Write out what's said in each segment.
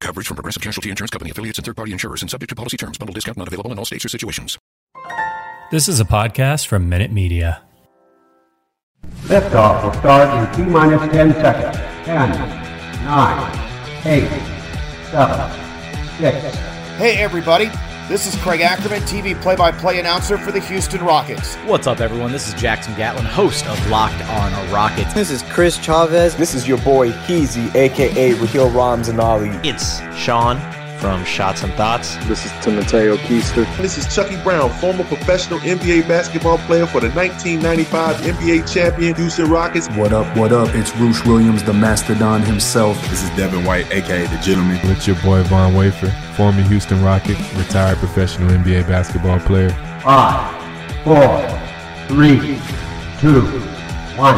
Coverage from Progressive Casualty Insurance Company affiliates and third party insurers and subject to policy terms. Bundle discount not available in all states or situations. This is a podcast from Minute Media. Liftoff will start in T minus 10 seconds. 10, 9, 8, 7, 6. Hey, everybody. This is Craig Ackerman, TV play by play announcer for the Houston Rockets. What's up, everyone? This is Jackson Gatlin, host of Locked On a Rockets. This is Chris Chavez. This is your boy Heezy, aka Raheel Ramzanali. It's Sean from Shots and Thoughts. This is Timoteo Keister. This is Chucky Brown, former professional NBA basketball player for the 1995 NBA champion Houston Rockets. What up, what up? It's Roosh Williams, the Mastodon himself. This is Devin White, aka The Gentleman. It's your boy Von Wafer, former Houston Rocket, retired professional NBA basketball player. Five, four, three, two, one.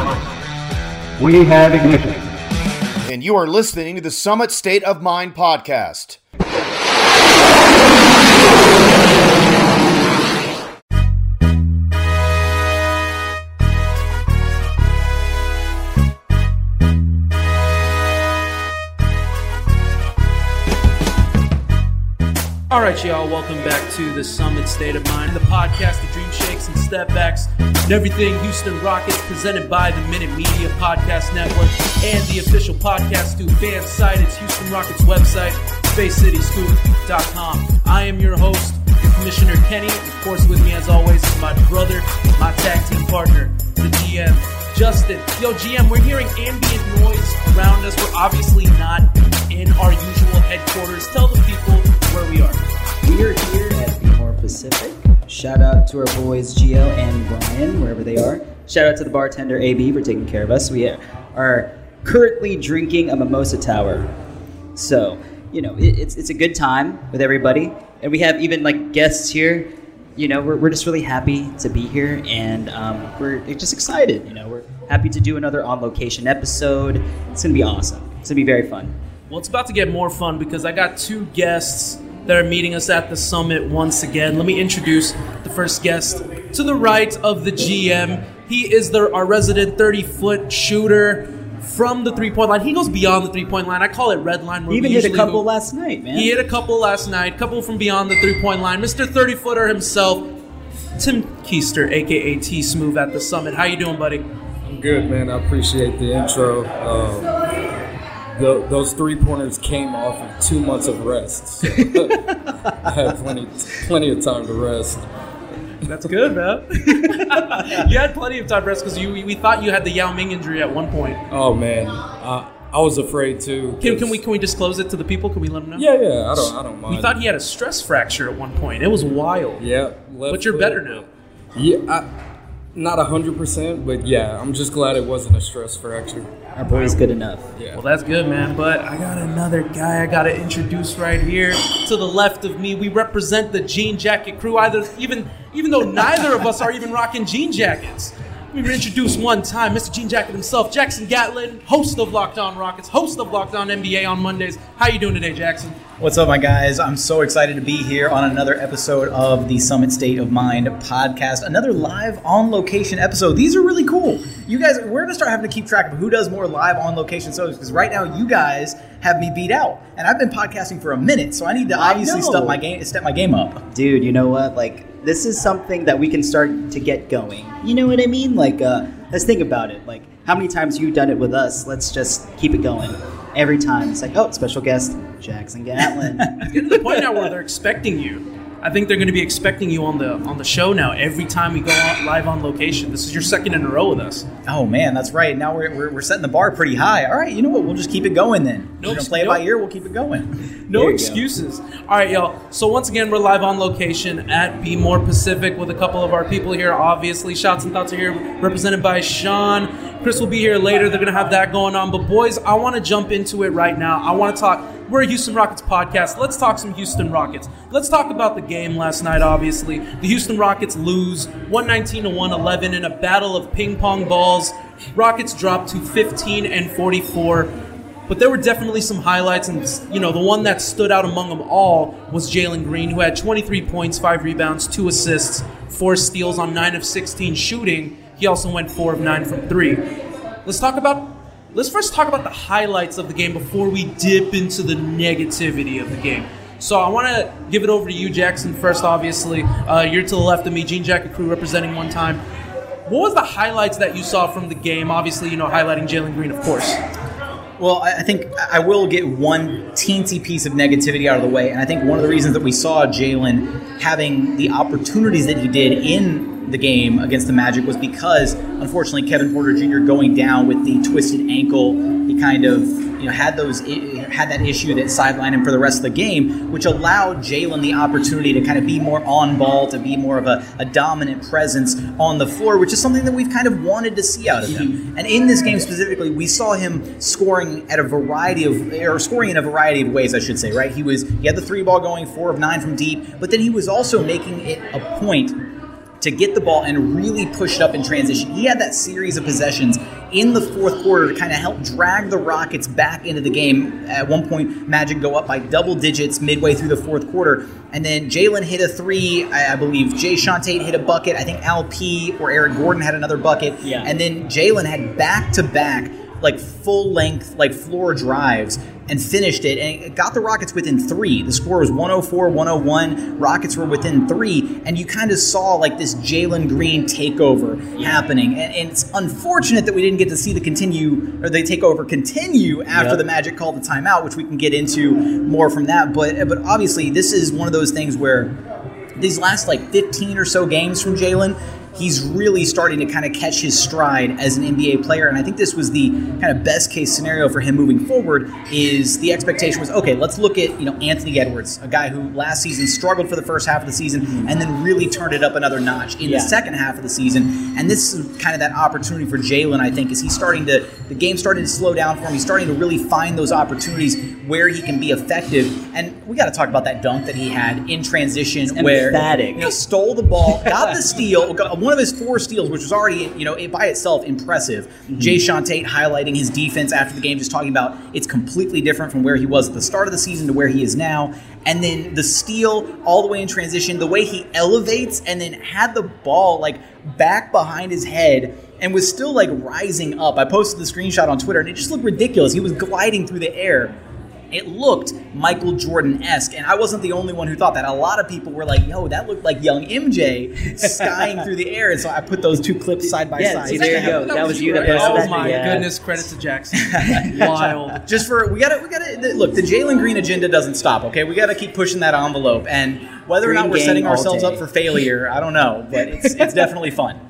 We have ignition. And you are listening to the Summit State of Mind podcast. All right, y'all, welcome back to the Summit State of Mind, the podcast of dream shakes and step backs and everything Houston Rockets, presented by the Minute Media Podcast Network and the official podcast to fan site. It's Houston Rockets website, spacecityscoop.com. I am your host, your Commissioner Kenny. Of course, with me, as always, is my brother, my tag team partner, the GM, Justin. Yo, GM, we're hearing ambient noise around us. We're obviously not in our usual headquarters. Tell the people where we are. We are here at More Pacific. Shout out to our boys Gio and Brian, wherever they are. Shout out to the bartender AB for taking care of us. We are currently drinking a mimosa tower. So, you know, it, it's, it's a good time with everybody. And we have even like guests here. You know, we're, we're just really happy to be here and um, we're just excited. You know, we're happy to do another on location episode. It's going to be awesome. It's going to be very fun. Well, it's about to get more fun because I got two guests that are meeting us at the summit once again. Let me introduce the first guest to the right of the GM. He is the, our resident 30 foot shooter from the three point line. He goes beyond the three point line. I call it red line. He even hit a couple last night, man. He hit a couple last night, couple from beyond the three point line. Mr. 30 footer himself, Tim Keister, aka T Smooth at the summit. How you doing, buddy? I'm good, man. I appreciate the intro. Um, the, those three pointers came off of two months of rest. So I had plenty, plenty of time to rest. That's good, man. you had plenty of time to rest because you we thought you had the Yao Ming injury at one point. Oh man, I, I was afraid too. Can, can we can we disclose it to the people? Can we let them know? Yeah, yeah. I don't I don't mind. We thought he had a stress fracture at one point. It was wild. Yeah, but you're foot. better now. Yeah, I, not a hundred percent, but yeah, I'm just glad it wasn't a stress fracture. Our boy's good enough. Yeah. Well, that's good, man. But I got another guy I got to introduce right here to the left of me. We represent the jean jacket crew. Either even even though neither of us are even rocking jean jackets. We were introduced one time, Mr. Jean Jacket himself, Jackson Gatlin, host of Locked On Rockets, host of Locked On NBA on Mondays. How you doing today, Jackson? What's up, my guys? I'm so excited to be here on another episode of the Summit State of Mind podcast. Another live on location episode. These are really cool. You guys, we're gonna start having to keep track of who does more live on location shows because right now you guys have me beat out, and I've been podcasting for a minute, so I need to obviously step my game, step my game up. Dude, you know what? Like this is something that we can start to get going. You know what I mean? Like, uh, let's think about it. Like, how many times you've done it with us? Let's just keep it going. Every time it's like, oh, special guest Jackson Gatlin. Getting to the point now where they're expecting you. I think they're going to be expecting you on the on the show now. Every time we go on, live on location, this is your second in a row with us. Oh man, that's right. Now we're, we're, we're setting the bar pretty high. All right, you know what? We'll just keep it going then. No, gonna play it by ear. We'll keep it going. No excuses. All right, y'all. So once again, we're live on location at Be More Pacific with a couple of our people here. Obviously, shots and thoughts are here, represented by Sean. Chris will be here later. They're gonna have that going on. But boys, I want to jump into it right now. I want to talk. We're a Houston Rockets podcast. Let's talk some Houston Rockets. Let's talk about the game last night. Obviously, the Houston Rockets lose 119 to 111 in a battle of ping pong balls. Rockets drop to 15 and 44. But there were definitely some highlights, and you know the one that stood out among them all was Jalen Green, who had 23 points, five rebounds, two assists, four steals on nine of 16 shooting. He also went four of nine from three. Let's talk about. Let's first talk about the highlights of the game before we dip into the negativity of the game. So I want to give it over to you, Jackson. First, obviously, uh, you're to the left of me, Jean Jacket Crew representing one time. What was the highlights that you saw from the game? Obviously, you know, highlighting Jalen Green, of course. Well, I think I will get one teensy piece of negativity out of the way. And I think one of the reasons that we saw Jalen having the opportunities that he did in the game against the Magic was because, unfortunately, Kevin Porter Jr. going down with the twisted ankle, he kind of you know had those had that issue that sidelined him for the rest of the game, which allowed Jalen the opportunity to kind of be more on ball, to be more of a, a, dominant presence on the floor, which is something that we've kind of wanted to see out of him. And in this game specifically, we saw him scoring at a variety of or scoring in a variety of ways, I should say. Right? He was he had the three ball going, four of nine from deep, but then he was also making it a point to get the ball and really push it up in transition. He had that series of possessions in the fourth quarter to kind of help drag the Rockets back into the game. At one point, Magic go up by double digits midway through the fourth quarter. And then Jalen hit a three. I, I believe Jae'Sean Tate hit a bucket. I think Al P or Eric Gordon had another bucket. Yeah. And then Jalen had back to back like full length, like floor drives and finished it and it got the Rockets within three. The score was 104 101. Rockets were within three, and you kind of saw like this Jalen Green takeover happening. And, and, it's unfortunate that we didn't get to see the continue or the takeover continue after yep. the Magic called the timeout, which we can get into more from that. But but obviously, this is one of those things where these last like 15 or so games from Jalen, he's really starting to kind of catch his stride as an NBA player. And I think this was the kind of best case scenario for him moving forward. Is the expectation was okay? Let's look at you know Anthony Edwards, a guy who last season struggled for the first half of the season mm-hmm. and then really turned it up another notch in yeah. the second half of the season. And this is kind of that opportunity for Jalen. I think is he's starting to the game starting to slow down for him. He's starting to really find those opportunities where he can be effective. And we got to talk about that dunk that he had in transition, where emphatic. you know stole the ball, got the steal. One of his four steals, which was already, you know, by itself impressive. Mm-hmm. Jae'Sean Tate highlighting his defense after the game, just talking about it's completely different from where he was at the start of the season to where he is now. And then the steal all the way in transition, the way he elevates and then had the ball like back behind his head and was still like rising up. I posted the screenshot on Twitter and it just looked ridiculous. He was gliding through the air it looked Michael Jordan esque, and I wasn't the only one who thought that. A lot of people were like, "Yo, that looked like young MJ skying through the air." And so I put those two clips side by yeah, side. See, there you go. That, that was you that posted Oh my yeah. goodness! Credit to Jackson. Wild. Just for we got to we got to look. The Jalen Green agenda doesn't stop. Okay, we got to keep pushing that envelope, and whether Green or not we're setting ourselves up for failure, I don't know, but it's it's definitely fun.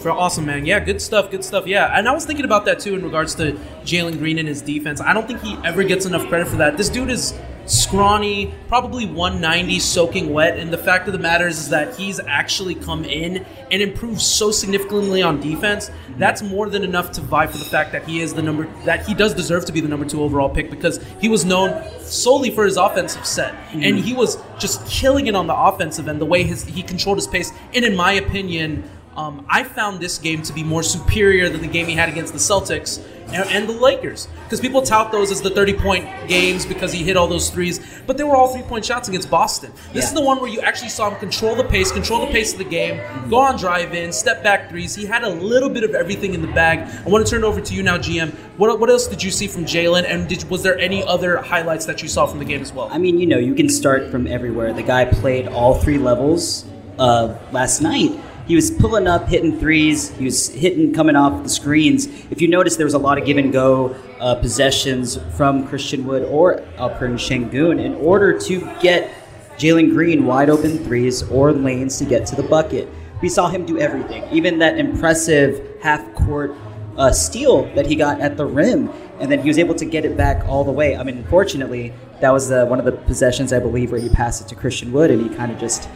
For awesome, man. Yeah, good stuff. Good stuff. Yeah, and I was thinking about that too in regards to Jalen Green and his defense. I don't think he ever gets enough credit for that. This dude is scrawny, probably 190, soaking wet. And the fact of the matter is, is that he's actually come in and improved so significantly on defense. That's more than enough to vie for the fact that he is the number that he does deserve to be the number two overall pick because he was known solely for his offensive set, mm-hmm. and he was just killing it on the offensive end. The way his he controlled his pace, and in my opinion um, I found this game to be more superior than the game he had against the Celtics and, and the Lakers. Because people tout those as the 30 point games because he hit all those threes, but they were all three point shots against Boston. This yeah. is the one where you actually saw him control the pace, control the pace of the game, go on drive in, step back threes. He had a little bit of everything in the bag. I want to turn it over to you now, GM. What, what else did you see from Jalen, and did, was there any other highlights that you saw from the game as well? I mean, you know, you can start from everywhere. The guy played all three levels uh, last night he was pulling up, hitting threes. He was hitting, coming off the screens. If you notice, there was a lot of give and go uh, possessions from Christian Wood or Alperen Sengun in order to get Jalen Green wide open threes or lanes to get to the bucket. We saw him do everything, even that impressive half court uh, steal that he got at the rim, and then he was able to get it back all the way. I mean, unfortunately, that was uh, one of the possessions I believe where he passed it to Christian Wood, and he kind of just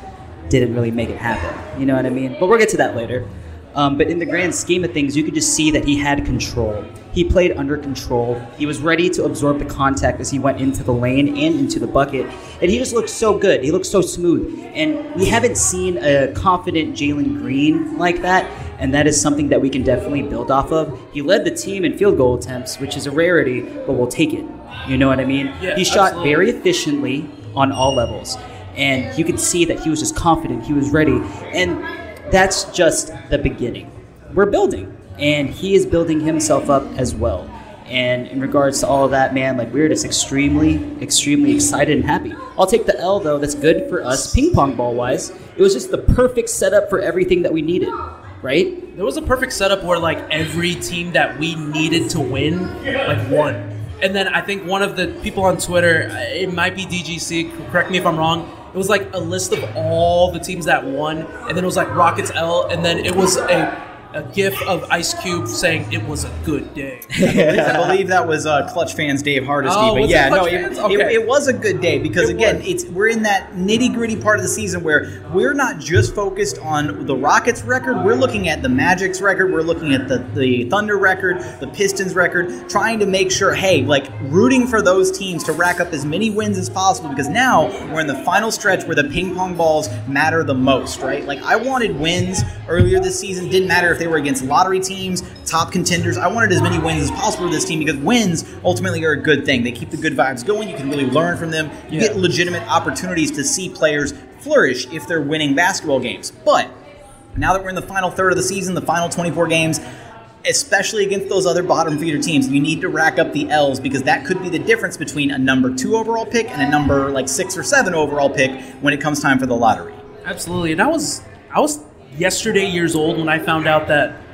didn't really make it happen. You know what I mean? But we'll get to that later. Um, but in the grand scheme of things, you could just see that he had control. He played under control. He was ready to absorb the contact as he went into the lane and into the bucket. And he just looked so good. He looked so smooth. And we haven't seen a confident Jalen Green like that. And that is something that we can definitely build off of. He led the team in field goal attempts, which is a rarity, but we'll take it. You know what I mean? Yeah, he shot absolutely. very efficiently on all levels. And you could see that he was just confident, he was ready. And that's just the beginning. We're building, and he is building himself up as well. And in regards to all of that, man, like we're just extremely, extremely excited and happy. I'll take the L though. That's good for us, ping pong ball wise. It was just the perfect setup for everything that we needed, right? There was a perfect setup where like every team that we needed to win like won. And then I think one of the people on Twitter, it might be DGC, correct me if I'm wrong. It was like a list of all the teams that won, and then it was like Rockets L, and then it was a a gif of Ice Cube saying it was a good day. I believe that was uh, Clutch fans Dave Hardesty, Oh, but was it yeah, no, it, fans? it- Okay. it was a good day because again, it's we're in that nitty gritty part of the season where we're not just focused on the Rockets record. We're looking at the Magic's record. We're looking at the the Thunder record, the Pistons record, trying to make sure, hey, like rooting for those teams to rack up as many wins as possible because now we're in the final stretch where the ping pong balls matter the most, right? Like I wanted wins earlier this season. Didn't matter if they were against lottery teams, top contenders. I wanted as many wins as possible for this team because wins ultimately are a good thing. They keep the good vibes going. You can really learn from them. You Yeah. get legitimate opportunities to see players flourish if they're winning basketball games. But now that we're in the final third of the season, the final 24 games, especially against those other bottom feeder teams, you need to rack up the L's because that could be the difference between a number two overall pick and a number like six or seven overall pick when it comes time for the lottery. Absolutely. And I was I was yesterday years old when I found out that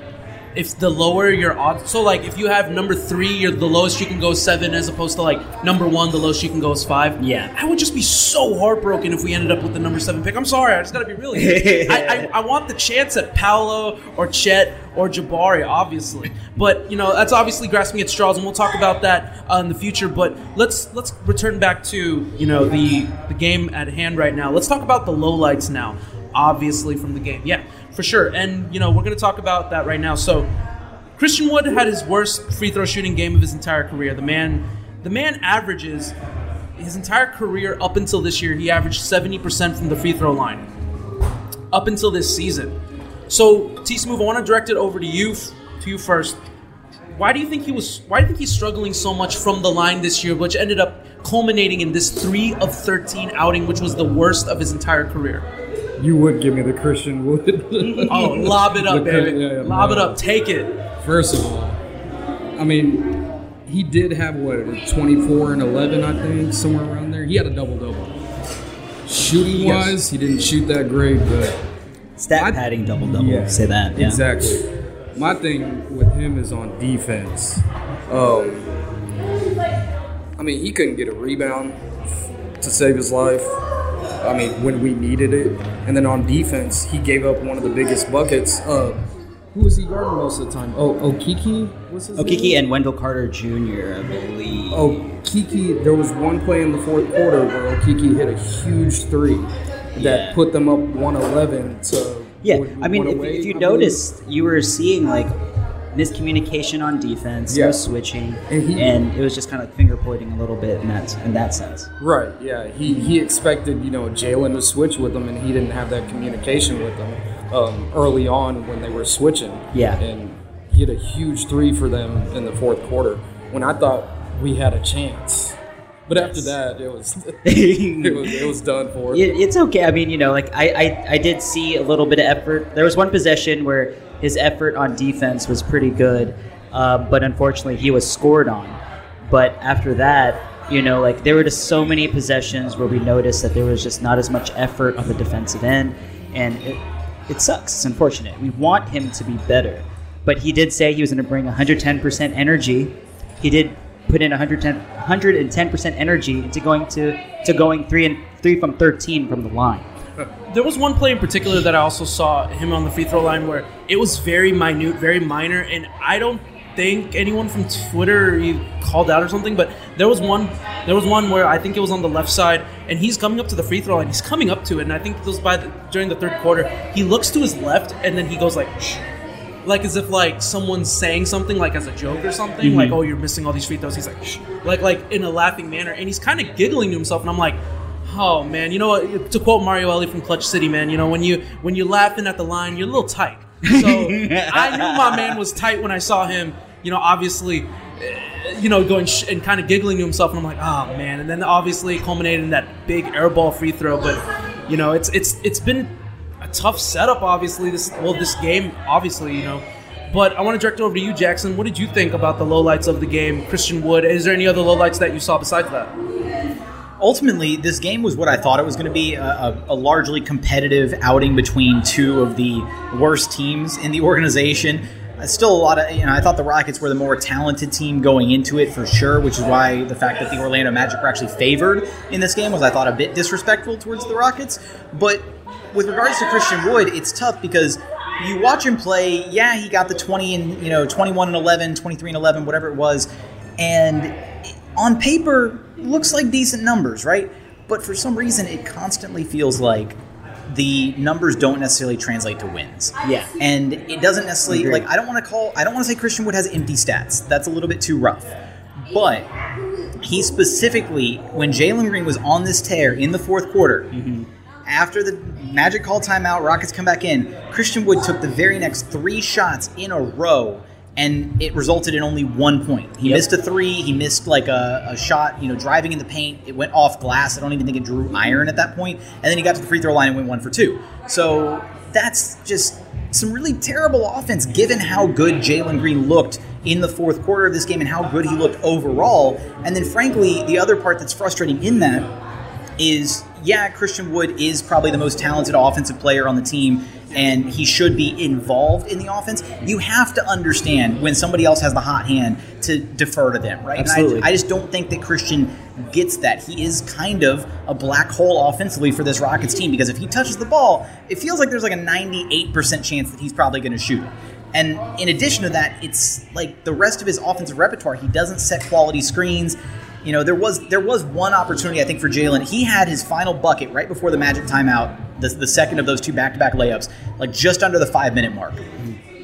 if the lower your odds so like if you have number three you're the lowest you can go seven as opposed to like number one the lowest you can go is five. Yeah. i would just be so heartbroken if we ended up with the number seven pick. I'm sorry i just gotta be real. I, I, I want the chance at paolo or chet or jabari obviously. But you know that's obviously grasping at straws and we'll talk about that uh, in the future but let's let's return back to you know the the game at hand right now. Let's talk about the lowlights now obviously from the game. Yeah for sure. And you know we're going to talk about that right now. So christian wood had his worst free throw shooting game of his entire career. The man the man averages his entire career up until this year he averaged 70% from the free throw line up until this season. So t smooth i want to direct it over to you to you first. Why do you think he was why do you think he's struggling so much from the line this year which ended up culminating in this 3 of 13 outing which was the worst of his entire career You would give me the Christian Wood. Oh, lob it up, baby. yeah, yeah, lob it up. Take it. First of all, I mean, he did have what 24 and 11, I think, somewhere around there. He had a double double. Shooting Yes. wise, he didn't shoot that great, but Stat padding double double. Say that. Yeah. Exactly. My thing with him is on defense. Um, I mean, he couldn't get a rebound to save his life. I mean, when we needed it. And then on defense, he gave up one of the biggest buckets. Uh, who was he guarding most of the time? Oh, Okeke? What's his Okeke name? and Wendell Carter Jr., I believe. Oh, Kiki, there was one play in the fourth quarter where Okeke hit a huge three that Yeah. put them up 111 to. Yeah, what, I mean, if, away, if you I believe? noticed, you were seeing like miscommunication on defense, Yeah. no switching, And and, it was just kind of finger pointing a little bit in that in that sense. Right. Yeah. He he expected you know Jalen to switch with him, and he didn't have that communication with them um, early on when they were switching. Yeah. And he hit a huge three for them in the fourth quarter when I thought we had a chance. But after that, it was it was it was done for. It, it's okay. I mean, you know, like I, I I did see a little bit of effort. There was one possession where his effort on defense was pretty good, uh, but unfortunately he was scored on. But after that, you know, like there were just so many possessions where we noticed that there was just not as much effort on the defensive end, and it, it sucks. It's unfortunate. We want him to be better, but he did say he was going to bring 110% energy. He did put in 110 110% energy into going to to going three and three from 13 from the line. There was one play in particular that I also saw him on the free throw line where it was very minute, very minor, and I don't think anyone from Twitter called out or something, but there was one there was one where I think it was on the left side, and he's coming up to the free throw line. He's coming up to it, and I think it was by the, during the third quarter. He looks to his left, and then he goes like. Shh. Like as if like someone's saying something like as a joke or something Mhm. like oh you're missing all these free throws he's like Shh. like like in a laughing manner and he's kind of giggling to himself and I'm like oh man you know what to quote Mario Elie from Clutch City man you know when you when you're laughing at the line you're a little tight so I knew my man was tight when I saw him. You know, obviously, eh, you know, going sh- and kind of giggling to himself, and I'm like, oh man. And then obviously culminated in that big airball free throw. But you know, it's it's it's been a tough setup. Obviously, this well, this game, obviously, you know. But I want to direct it over to you, Jackson. What did you think about the lowlights of the game? Christian Wood. Is there any other lowlights that you saw besides that? Ultimately, this game was what I thought it was going to be a, a, a largely competitive outing between two of the worst teams in the organization. Uh, Still a lot of, you know, I thought the Rockets were the more talented team going into it for sure, which is why the fact that the Orlando Magic were actually favored in this game was, I thought, a bit disrespectful towards the Rockets. But with regards to Christian Wood, it's tough because you watch him play. Yeah, he got the 20 and, you know, 21 and 11, 23 and 11, whatever it was. And on paper, looks like decent numbers, right? But for some reason, it constantly feels like the numbers don't necessarily translate to wins. Yeah. And it doesn't necessarily Agreed. like I don't want to call I don't want to say Christian Wood has empty stats. That's a little bit too rough. But he specifically, when Jalen Green was on this tear in the fourth quarter, mm-hmm. after the Magic called timeout, Rockets come back in. Christian Wood took the very next three shots in a row, and it resulted in only one point. He Yep. missed a three. He missed like a, a shot, you know, driving in the paint. It went off glass. I don't even think it drew iron at that point. And then he got to the free throw line and went one for two. So that's just some really terrible offense given how good Jalen Green looked in the fourth quarter of this game and how good he looked overall. And then, frankly, the other part that's frustrating in that is yeah, Christian Wood is probably the most talented offensive player on the team, and he should be involved in the offense. You have to understand when somebody else has the hot hand to defer to them, right? And I- Absolutely. I, just don't think that Christian gets that. He is kind of a black hole offensively for this Rockets team because if he touches the ball, it feels like there's like a 98% chance that he's probably going to shoot it. And in addition to that, it's like the rest of his offensive repertoire. He doesn't set quality screens. You know, there was there was one opportunity I think for Jalen. He had his final bucket right before the Magic timeout, the, the second of those two back to back layups, like just under the five minute mark.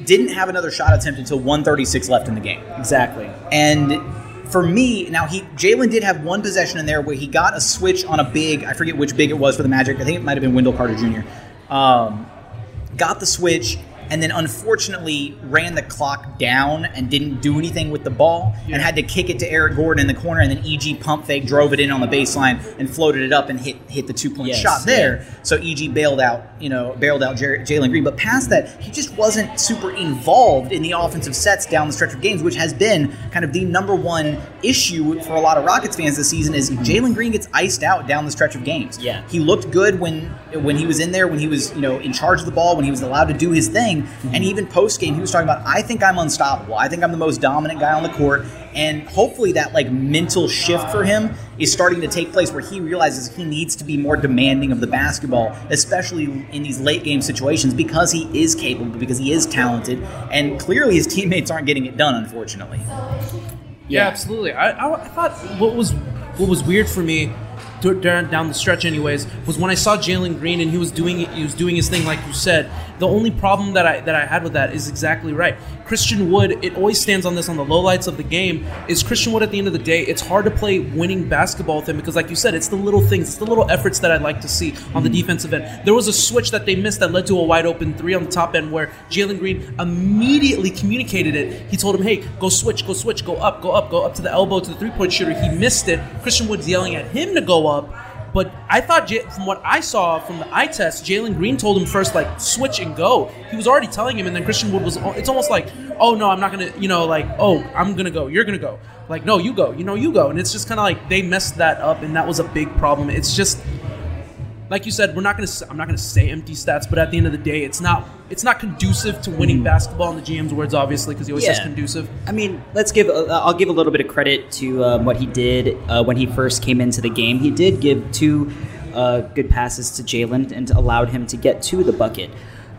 Didn't have another shot attempt until 136 left in the game. Exactly. And for me, now he Jalen did have one possession in there where he got a switch on a big. I forget which big it was for the Magic. I think it might have been Wendell Carter Jr. Um, got the switch and then unfortunately ran the clock down and didn't do anything with the ball and had to kick it to Eric Gordon in the corner and then EG pump fake drove it in on the baseline and floated it up and hit hit the two point Yes, shot there. So EG bailed out, you know, bailed out Jer- Jalen Green. But past that, he just wasn't super involved in the offensive sets down the stretch of games, which has been kind of the number one issue for a lot of Rockets fans this season. Is mm-hmm. Jalen Green gets iced out down the stretch of games. Yeah. he looked good when when he was in there, when he was you know in charge of the ball, when he was allowed to do his thing, and even post game, he was talking about, I think I'm unstoppable. I think I'm the most dominant guy on the court, and hopefully that like mental shift for him is starting to take place where he realizes he needs to be more demanding of the basketball, especially in these late game situations, because he is capable, because he is talented, and clearly his teammates aren't getting it done, unfortunately. Yeah, absolutely. I, I, I thought what was what was weird for me down the stretch, anyways, was when I saw Jalen Green and he was doing it. he was doing his thing, like you said. The only problem that I that I had with that is exactly right. Christian Wood, it always stands on this on the lowlights of the game. Is Christian Wood at the end of the day? It's hard to play winning basketball with him because, like you said, it's the little things, it's the little efforts that I'd like to see on the mm-hmm. defensive end. There was a switch that they missed that led to a wide open three on the top end where Jalen Green immediately communicated it. He told him, "Hey, go switch, go switch, go up, go up, go up to the elbow to the three point shooter." He missed it. Christian Wood's yelling at him to go up. But I thought, J- from what I saw from the eye test, Jalen Green told him first, like, switch and go. He was already telling him, and then Christian Wood was, oh, it's almost like, oh, no, I'm not going to, you know, like, oh, I'm going to go. You're going to go. Like, no, you go. You know, you go. And it's just kind of like they messed that up, and that was a big problem. It's just, like you said, we're not going to, I'm not going to say empty stats, but at the end of the day, it's not, it's not conducive to winning basketball in the GM's words, obviously, because he always says Yeah. conducive. I mean, let's give. Uh, I'll give a little bit of credit to um, what he did uh, when he first came into the game. He did give two uh, good passes to Jalen and allowed him to get to the bucket.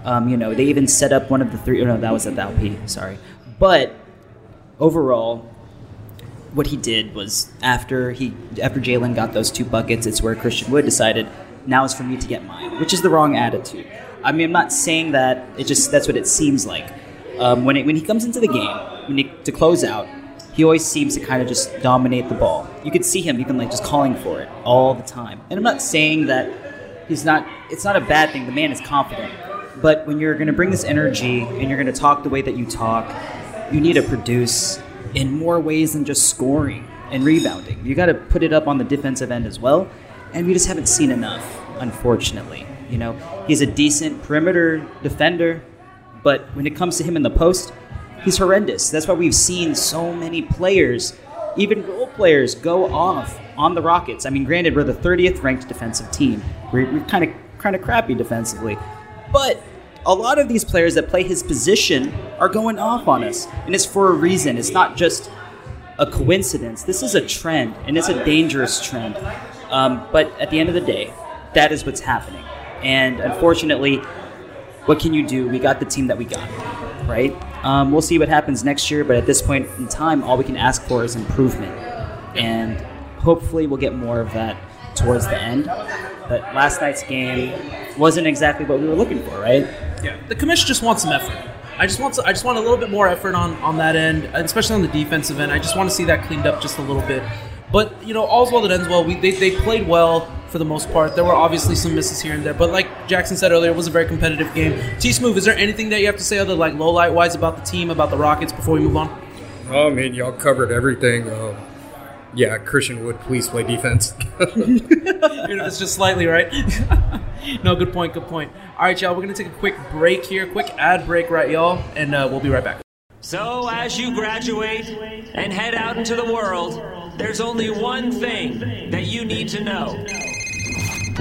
Um, you know, they even set up one of the three. Oh, no, that was at the LP. Sorry, but overall, what he did was after he after Jalen got those two buckets, it's where Christian Wood decided now is for me to get mine, which is the wrong attitude. I mean, I'm not saying that. It just that's what it seems like. Um, when it, when he comes into the game, when he, to close out, he always seems to kind of just dominate the ball. You could see him even like just calling for it all the time. And I'm not saying that he's not. It's not a bad thing. The man is confident. But when you're going to bring this energy and you're going to talk the way that you talk, you need to produce in more ways than just scoring and rebounding. You got to put it up on the defensive end as well, and we just haven't seen enough, unfortunately. You know, he's a decent perimeter defender, but when it comes to him in the post, he's horrendous. That's why we've seen so many players, even role players, go off on the Rockets. I mean, granted, we're the 30th ranked defensive team. We're, we're kind of kind of crappy defensively, but a lot of these players that play his position are going off on us, and it's for a reason. It's not just a coincidence. This is a trend, and it's a dangerous trend. Um, but at the end of the day, that is what's happening. And unfortunately, what can you do? We got the team that we got, right? Um, we'll see what happens next year, but at this point in time, all we can ask for is improvement. And hopefully, we'll get more of that towards the end. But last night's game wasn't exactly what we were looking for, right? Yeah, the commission just wants some effort. I just want I just want a little bit more effort on on that end, especially on the defensive end. I just want to see that cleaned up just a little bit. But you know, all's well that ends well. We they, they played well for the most part. There were obviously some misses here and there, but like Jackson said earlier, it was a very competitive game. T Smooth, is there anything that you have to say other like low light wise about the team, about the Rockets before we move on? Oh, I mean, y'all covered everything. Um, yeah, Christian Wood, please play defense. It's just slightly, right? no, good point, good point. All right, y'all, we're going to take a quick break here, quick ad break, right, y'all? And uh, we'll be right back. So, as you graduate and head out into the world, there's only one thing that you need to know.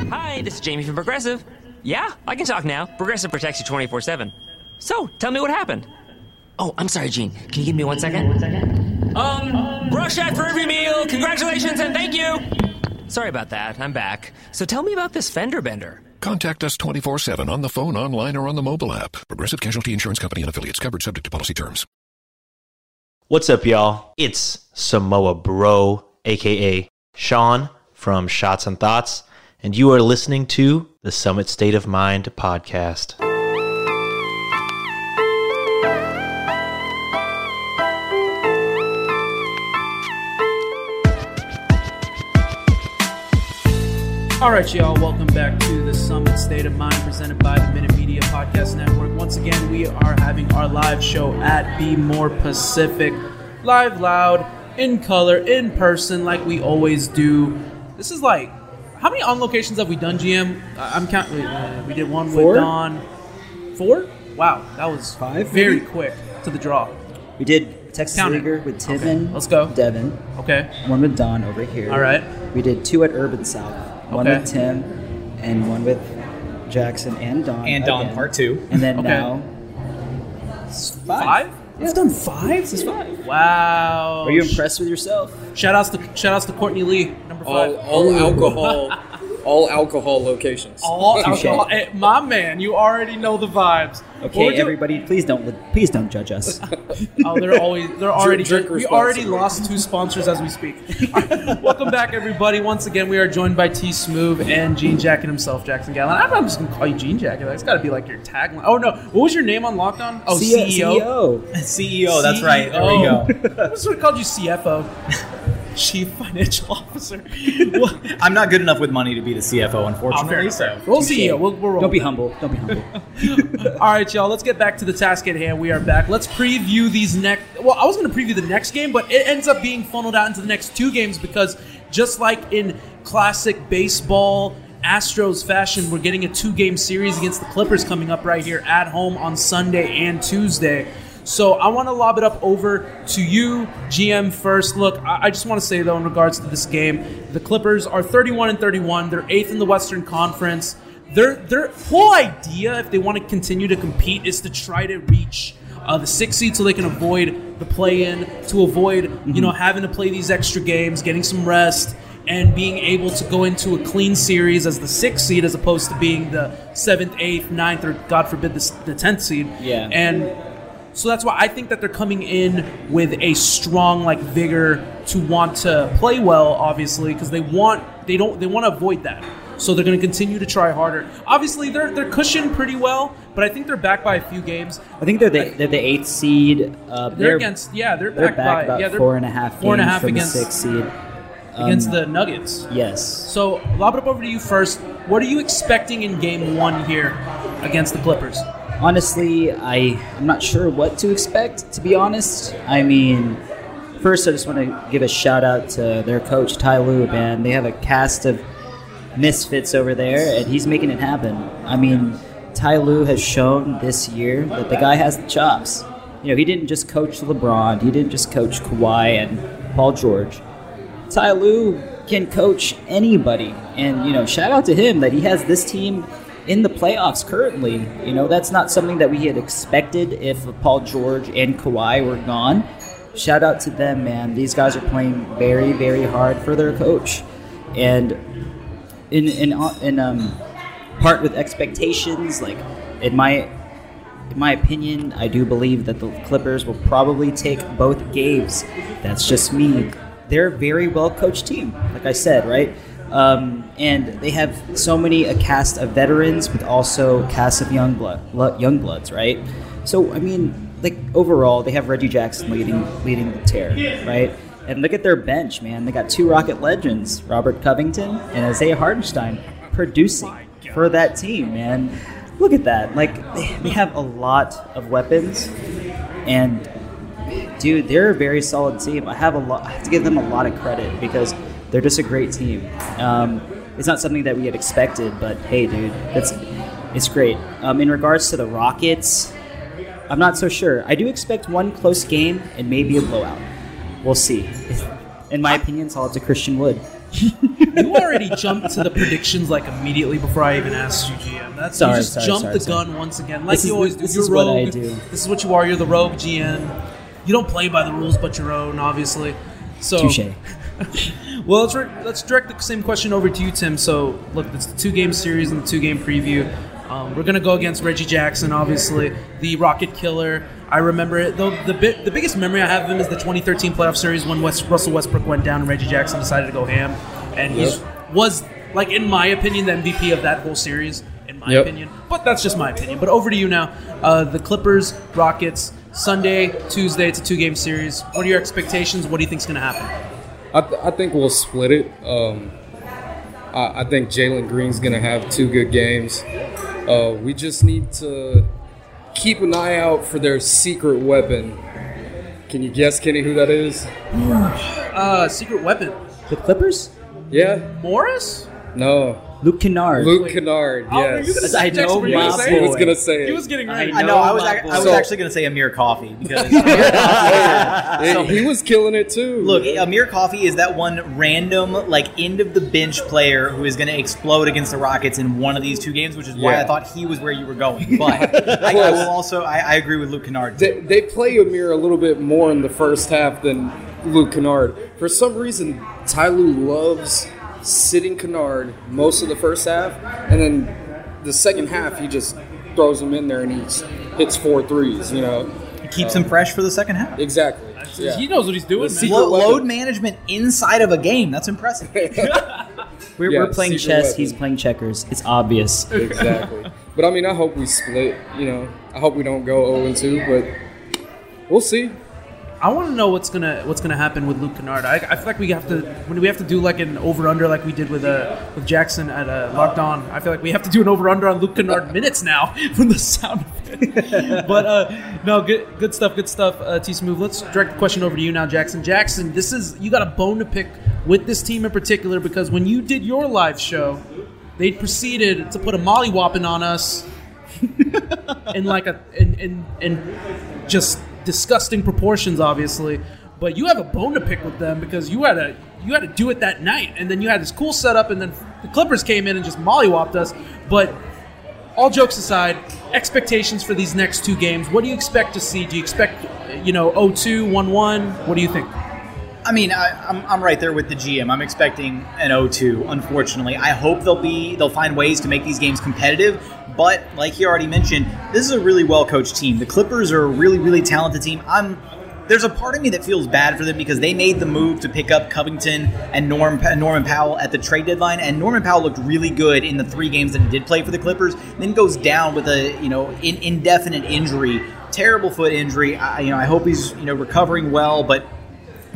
Hi, this is Jamie from Progressive. Yeah, I can talk now. Progressive protects you 24 7. So, tell me what happened. Oh, I'm sorry, Gene. Can you give me one second? One second. Um, brush that for every meal. Congratulations and thank you. Sorry about that. I'm back. So tell me about this fender bender. Contact us 24 7 on the phone, online, or on the mobile app. Progressive Casualty Insurance Company and affiliates covered subject to policy terms. What's up, y'all? It's Samoa Bro, aka Sean from Shots and Thoughts, and you are listening to the Summit State of Mind podcast. All right, y'all, welcome back to the Summit State of Mind presented by the Minute Media Podcast Network. Once again, we are having our live show at Be More Pacific, live, loud, in color, in person, like we always do. This is like, how many on locations have we done, GM? I'm counting. Uh, we did one Four? with Don. Four? Wow, that was Five, very maybe? quick to the draw. We did Texas Count. Leaguer with Okay, Tiven. let's go. Devin. Okay. One with Don over here. All right. We did two at Urban South. One Okay. with Tim, and one with Jackson and Don. And Don again. part two. And then Okay. now it's five. Five? We've done five. This is five. Wow. Are you impressed with yourself? Shout outs to shout outs to Courtney Lee, number all, five. all alcohol, all alcohol locations. All Touche. alcohol. Hey, my man, you already know the vibes. Okay, doing- everybody, please don't please don't judge us. Oh, they're always they're already drink we already lost two sponsors as we speak. All right, welcome back, everybody. Once again, we are joined by T Smooth and Jean Jacket himself, Jackson Gatlin. I'm just gonna call you Jean Jacket. That's got to be like your tagline. Oh no, what was your name on Locked On? Oh, C- CEO. CEO. CEO, that's right. There we go. I just would have called you CFO, Chief Financial Officer. I'm not good enough with money to be the CFO, unfortunately. Oh, so We'll CEO. We'll, we'll roll. Don't be humble. Don't be humble. All right, y'all. Let's get back to the task at hand. We are back. Let's preview these next. Well, I was going to preview the next game, but it ends up being funneled out into the next two games because just like in classic baseball Astros fashion, we're getting a two-game series against the Clippers coming up right here at home on Sunday and Tuesday. So I want to lob it up over to you, GM. First, look, I I just want to say though, in regards to this game, the Clippers are 31 and 31. They're eighth in the Western Conference. Their their whole idea, if they want to continue to compete, is to try to reach uh, the six seed so they can avoid the play-in, to avoid you know having to play these extra games, getting some rest, and being able to go into a clean series as the sixth seed as opposed to being the seventh, eighth, ninth, or God forbid the, the tenth seed. Yeah. And So that's why I think that they're coming in with a strong like vigor to want to play well, obviously, because they want they don't they want to avoid that. So they're going to continue to try harder. Obviously, they're they're cushioned pretty well, but I think they're back by a few games. I think they're the, they're the eighth seed. Uh, They're against yeah, they're, they're back, back by about yeah, they're four and a half four and a half against the sixth seed. against Um, the Nuggets. Yes. So lob it up over to you first. What are you expecting in Game One here against the Clippers? Honestly, I I'm not sure what to expect. To be honest, I mean, first I just want to give a shout out to their coach Ty Lue. and they have a cast of misfits over there, and he's making it happen. I mean, Ty Lue has shown this year that the guy has the chops. You know, he didn't just coach LeBron, he didn't just coach Kawhi and Paul George. Ty Lue can coach anybody, and you know, shout out to him that he has this team in the playoffs currently. You know, that's not something that we had expected if Paul George and Kawhi were gone. Shout out to them, man. These guys are playing very, very hard for their coach, and in in in um part with expectations. Like in my in my opinion, I do believe that the Clippers will probably take both games. That's just me. They're a very well coached team, like I said, right? Um, and they have so many a cast of veterans, but also cast of young blood, lo- young bloods, right? So I mean, like overall, they have Reggie Jackson leading leading the tear, right? And look at their bench, man. They got two Rocket legends, Robert Covington and Isaiah Hartenstein, producing for that team, man. Look at that. Like they have a lot of weapons, and dude, they're a very solid team. I have a lot. I have to give them a lot of credit because they're just a great team. Um, it's not something that we had expected, but hey, dude, that's it's great. Um, in regards to the Rockets, I'm not so sure. I do expect one close game and maybe a blowout. We'll see. In my opinion, it's all up to Christian Wood. you already jumped to the predictions like immediately before I even asked you, GM. That's Sorry, you just sorry, jumped sorry, the gun once again, like This you is- always do. this You're is what rogue. I do. This is what you are. You're the rogue GM. You don't play by the rules, but your own, obviously. So, Touche. well, let's re- let's direct the same question over to you, Tim. So, look, it's the two game series and the two game preview. Um, we're gonna go against Reggie Jackson, obviously, the Rocket Killer. I remember it. Though the bit, the biggest memory I have of him is the 2013 playoff series when West, Russell Westbrook went down and Reggie Jackson decided to go ham, and he Yep. was like, in my opinion, the MVP of that whole series. In my Yep. opinion, but that's just my opinion. But over to you now. Uh, the Clippers, Rockets, Sunday, Tuesday. It's a two game series. What are your expectations? What do you think's gonna happen? I, th- I think we'll split it. Um, I, I think Jalen Green's going to have two good games. Uh, we just need to keep an eye out for their secret weapon. Can you guess, Kenny, who that is? Uh, secret weapon. The Clippers? Yeah. Morris? No. Luke Kennard. Luke Kennard. Oh, were you Yes. gonna I know were you gonna my say He it? was going to say He was getting ready. I know. I was. my ac- I was boy. actually going to say Amir Coffey because oh, Yeah, he was killing it too. look, Amir Coffey is that one random like end of the bench player who is going to explode against the Rockets in one of these two games, which is why Yeah. I thought he was where you were going. But I, I will also. I, I agree with Luke Kennard. They, they play Amir a little bit more in the first half than Luke Kennard. For some reason, Ty Lue loves sitting Kennard most of the first half, and then the second half he just throws him in there and he hits four threes. You know, It keeps him fresh for the second half. exactly. Yeah. He knows what he's doing. The man. secret Lo- load management inside of a game. That's impressive. We're, Yeah, we're playing chess. weapon. He's playing checkers. It's obvious. exactly. But I mean, I hope we split. You know, I hope we don't go 0 and 2, but we'll see. I want to know what's gonna what's gonna happen with Luke Kennard. I, I feel like we have to when we have to do like an over under like we did with uh with Jackson at uh, Locked On. I feel like we have to do an over under on Luke Kennard minutes now from the sound of it. but uh, no, good good stuff, good stuff. Uh, T Smooth. Let's direct the question over to you now, Jackson. Jackson, this is you got a bone to pick with this team in particular because when you did your live show, they proceeded to put a molly whopping on us in like a in, in in just disgusting proportions, obviously. But you have a bone to pick with them because you had to you had to do it that night, and then you had this cool setup, and then the Clippers came in and just mollywopped us. But all jokes aside, expectations for these next two games. What do you expect to see? Do you expect you know 0-2, 1-1? What do you think? I mean, I, I'm, I'm right there with the GM. I'm expecting an 0-2. Unfortunately, I hope they'll be they'll find ways to make these games competitive. But like he already mentioned, this is a really well coached team. The Clippers are a really really talented team. I'm there's a part of me that feels bad for them because they made the move to pick up Covington and Norm, Norman Powell at the trade deadline, and Norman Powell looked really good in the three games that he did play for the Clippers. Then goes down with a you know in, indefinite injury, terrible foot injury. I, you know I hope he's you know recovering well, but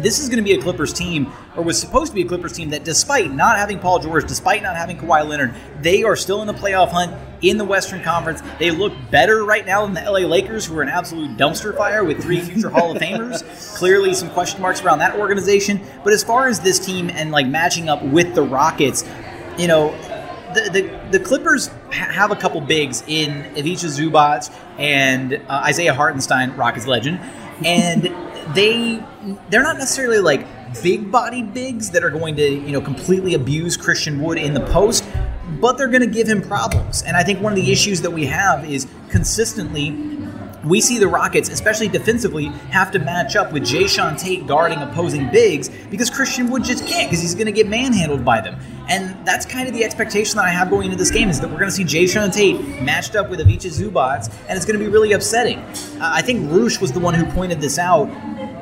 this is going to be a Clippers team, or was supposed to be a Clippers team, that despite not having Paul George, despite not having Kawhi Leonard, they are still in the playoff hunt in the Western Conference. They look better right now than the LA Lakers, who are an absolute dumpster fire with three future Hall of Famers. Clearly, some question marks around that organization. But as far as this team and like matching up with the Rockets, you know, the, the, the Clippers have a couple bigs in Ivica Zubac and uh, Isaiah Hartenstein, Rockets legend, and they they're not necessarily like big bodied bigs that are going to you know completely abuse Christian Wood in the post, but they're going to give him problems. And I think one of the issues that we have is consistently we see the Rockets, especially defensively, have to match up with Jae'Sean Tate guarding opposing bigs because Christian Wood just can't because he's going to get manhandled by them. And that's kind of the expectation that I have going into this game is that we're going to see Jae'Sean Tate matched up with Ivica Zubac, and it's going to be really upsetting. I think Roosh was the one who pointed this out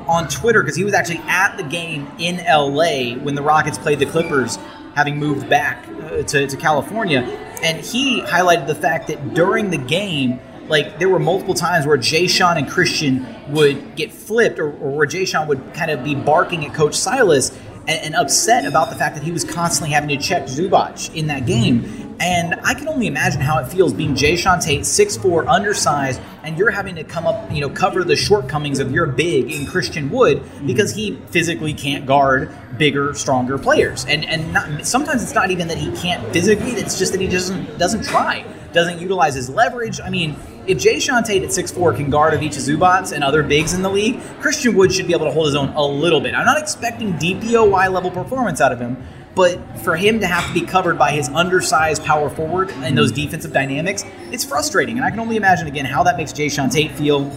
on Twitter because he was actually at the game in LA when the Rockets played the Clippers, having moved back uh, to, to California. And he highlighted the fact that during the game, like there were multiple times where Jae'Sean and Christian would get flipped, or, or where Jae'Sean would kind of be barking at Coach Silas and, and, upset about the fact that he was constantly having to check Zubac in that game. And I can only imagine how it feels being Jae'Sean Tate, 6'4", undersized, and you're having to come up, you know, cover the shortcomings of your big in Christian Wood because he physically can't guard bigger, stronger players. And and not, sometimes it's not even that he can't physically; it's just that he doesn't doesn't try, doesn't utilize his leverage. I mean, if Jae'Sean Tate at 6'4 can guard Ivica Zubac and other bigs in the league, Christian Wood should be able to hold his own a little bit. I'm not expecting DPOY level performance out of him, but for him to have to be covered by his undersized power forward and those defensive dynamics, it's frustrating. And I can only imagine again how that makes Jae'Sean Tate feel.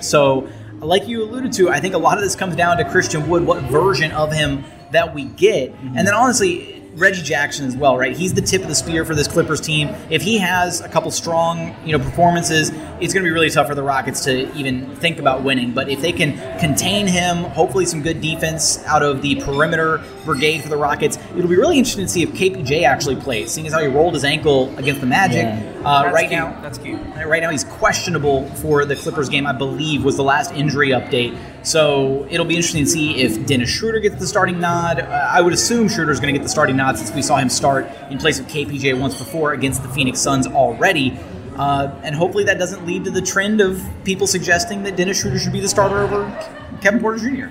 So, like you alluded to, I think a lot of this comes down to Christian Wood, what version of him that we get. And then honestly, Reggie Jackson as well, right? He's the tip of the spear for this Clippers team. If he has a couple strong, you know, performances, it's going to be really tough for the Rockets to even think about winning. But if they can contain him, hopefully some good defense out of the perimeter brigade for the Rockets, it'll be really interesting to see if KPJ actually plays, seeing as how he rolled his ankle against the Magic. Yeah. Uh, right cute. now, that's cute. Right now, he's questionable for the Clippers game. I believe was the last injury update. So it'll be interesting to see if Dennis Schroeder gets the starting nod. Uh, I would assume Schroeder's going to get the starting nod since we saw him start in place of KPJ once before against the Phoenix Suns already. Uh, and hopefully that doesn't lead to the trend of people suggesting that Dennis Schroeder should be the starter over Kevin Porter Jr.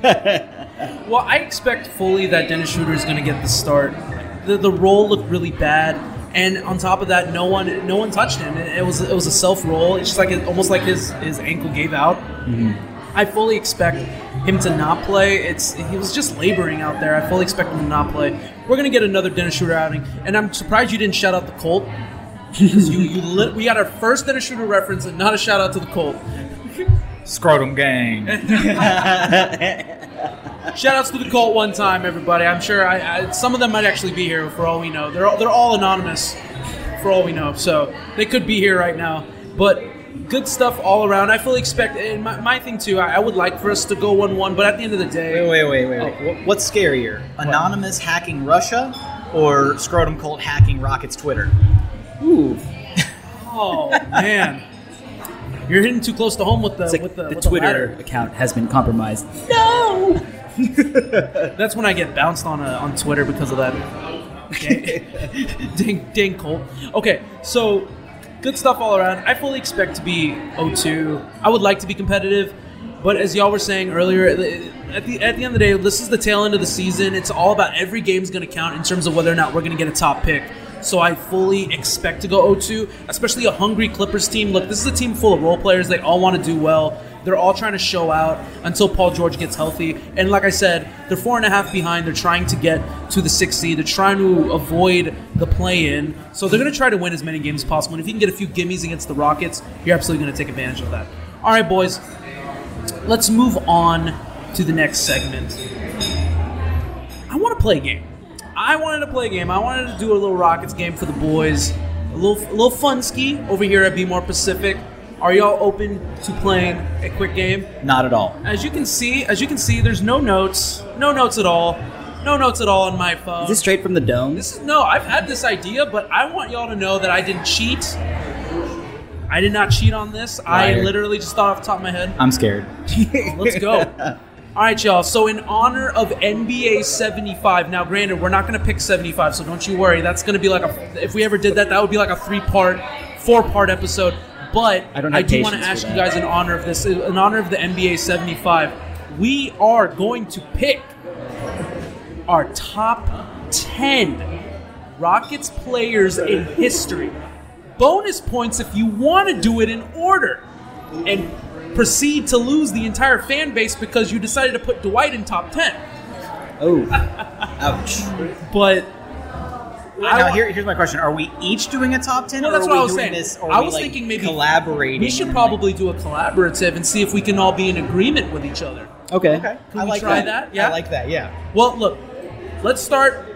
well, I expect fully that Dennis Schroeder is going to get the start. The, the role looked really bad, and on top of that, no one no one touched him. It, it was it was a self roll. It's just like it, almost like his his ankle gave out. Mm-hmm. I fully expect him to not play. It's he was just laboring out there. I fully expect him to not play. We're gonna get another Dennis Schroeder outing, and I'm surprised you didn't shout out the Colt. Because you, you lit, we got our first Dennis Schroeder reference, and not a shout out to the Colt. Scrotum gang. Shout outs to the Colt one time, everybody. I'm sure I, I, some of them might actually be here for all we know. They're all, they're all anonymous for all we know, so they could be here right now. But good stuff all around. I fully expect, and my, my thing too. I, I, would like for us to go one-one, but at the end of the day, wait, wait, wait, wait. wait. What's scarier, anonymous hacking Russia or scrotum cult hacking Rockets Twitter? Ooh. oh man. You're hitting too close to home with the like with the, the with Twitter the account has been compromised. No. That's when I get bounced on uh, on Twitter because of that. dang, dang, dang Colt. Okay, so good stuff all around. I fully expect to be 0-2. I would like to be competitive, but as y'all were saying earlier, at the at the end of the day, this is the tail end of the season. It's all about every game's going to count in terms of whether or not we're going to get a top pick. So I fully expect to go 0-2, especially a hungry Clippers team. Look, this is a team full of role players. They all want to do well. They're all trying to show out until Paul George gets healthy. And like I said, they're four and a half behind. They're trying to get to the sixth seed. They're trying to avoid the play-in. So they're going to try to win as many games as possible. And if you can get a few gimmies against the Rockets, you're absolutely going to take advantage of that. All right, boys. Let's move on to the next segment. I want to play a game. I wanted to play a game. I wanted to do a little Rockets game for the boys. A little, a little fun ski over here at Be More Pacific. Are y'all open to playing a quick game? Not at all. As you can see, as you can see, there's no notes, no notes at all, no notes at all on my phone. Is this straight from the dome? This is no. I've had this idea, but I want y'all to know that I didn't cheat. I did not cheat on this. I literally just thought off the top of my head. I'm scared. Let's go. All right, y'all. So, in honor of NBA 75, now, granted, we're not going to pick 75, so don't you worry. That's going to be like a. If we ever did that, that would be like a three-part, four-part episode. But I don't I do want to ask you guys in honor of this, in honor of the NBA 75, we are going to pick our top 10 Rockets players in history. Bonus points if you want to do it in order and proceed to lose the entire fan base because you decided to put Dwight in top 10. Oh, ouch. But now here, here's my question: Are we each doing a top ten, No, that's are what we I was saying. this? Or I are we, was like, thinking maybe collaborating. We should and, probably do a collaborative and see if we can all be in agreement with each other. Okay. Okay. Can I we like try that. that? Yeah. I like that. Yeah. Well, look, let's start.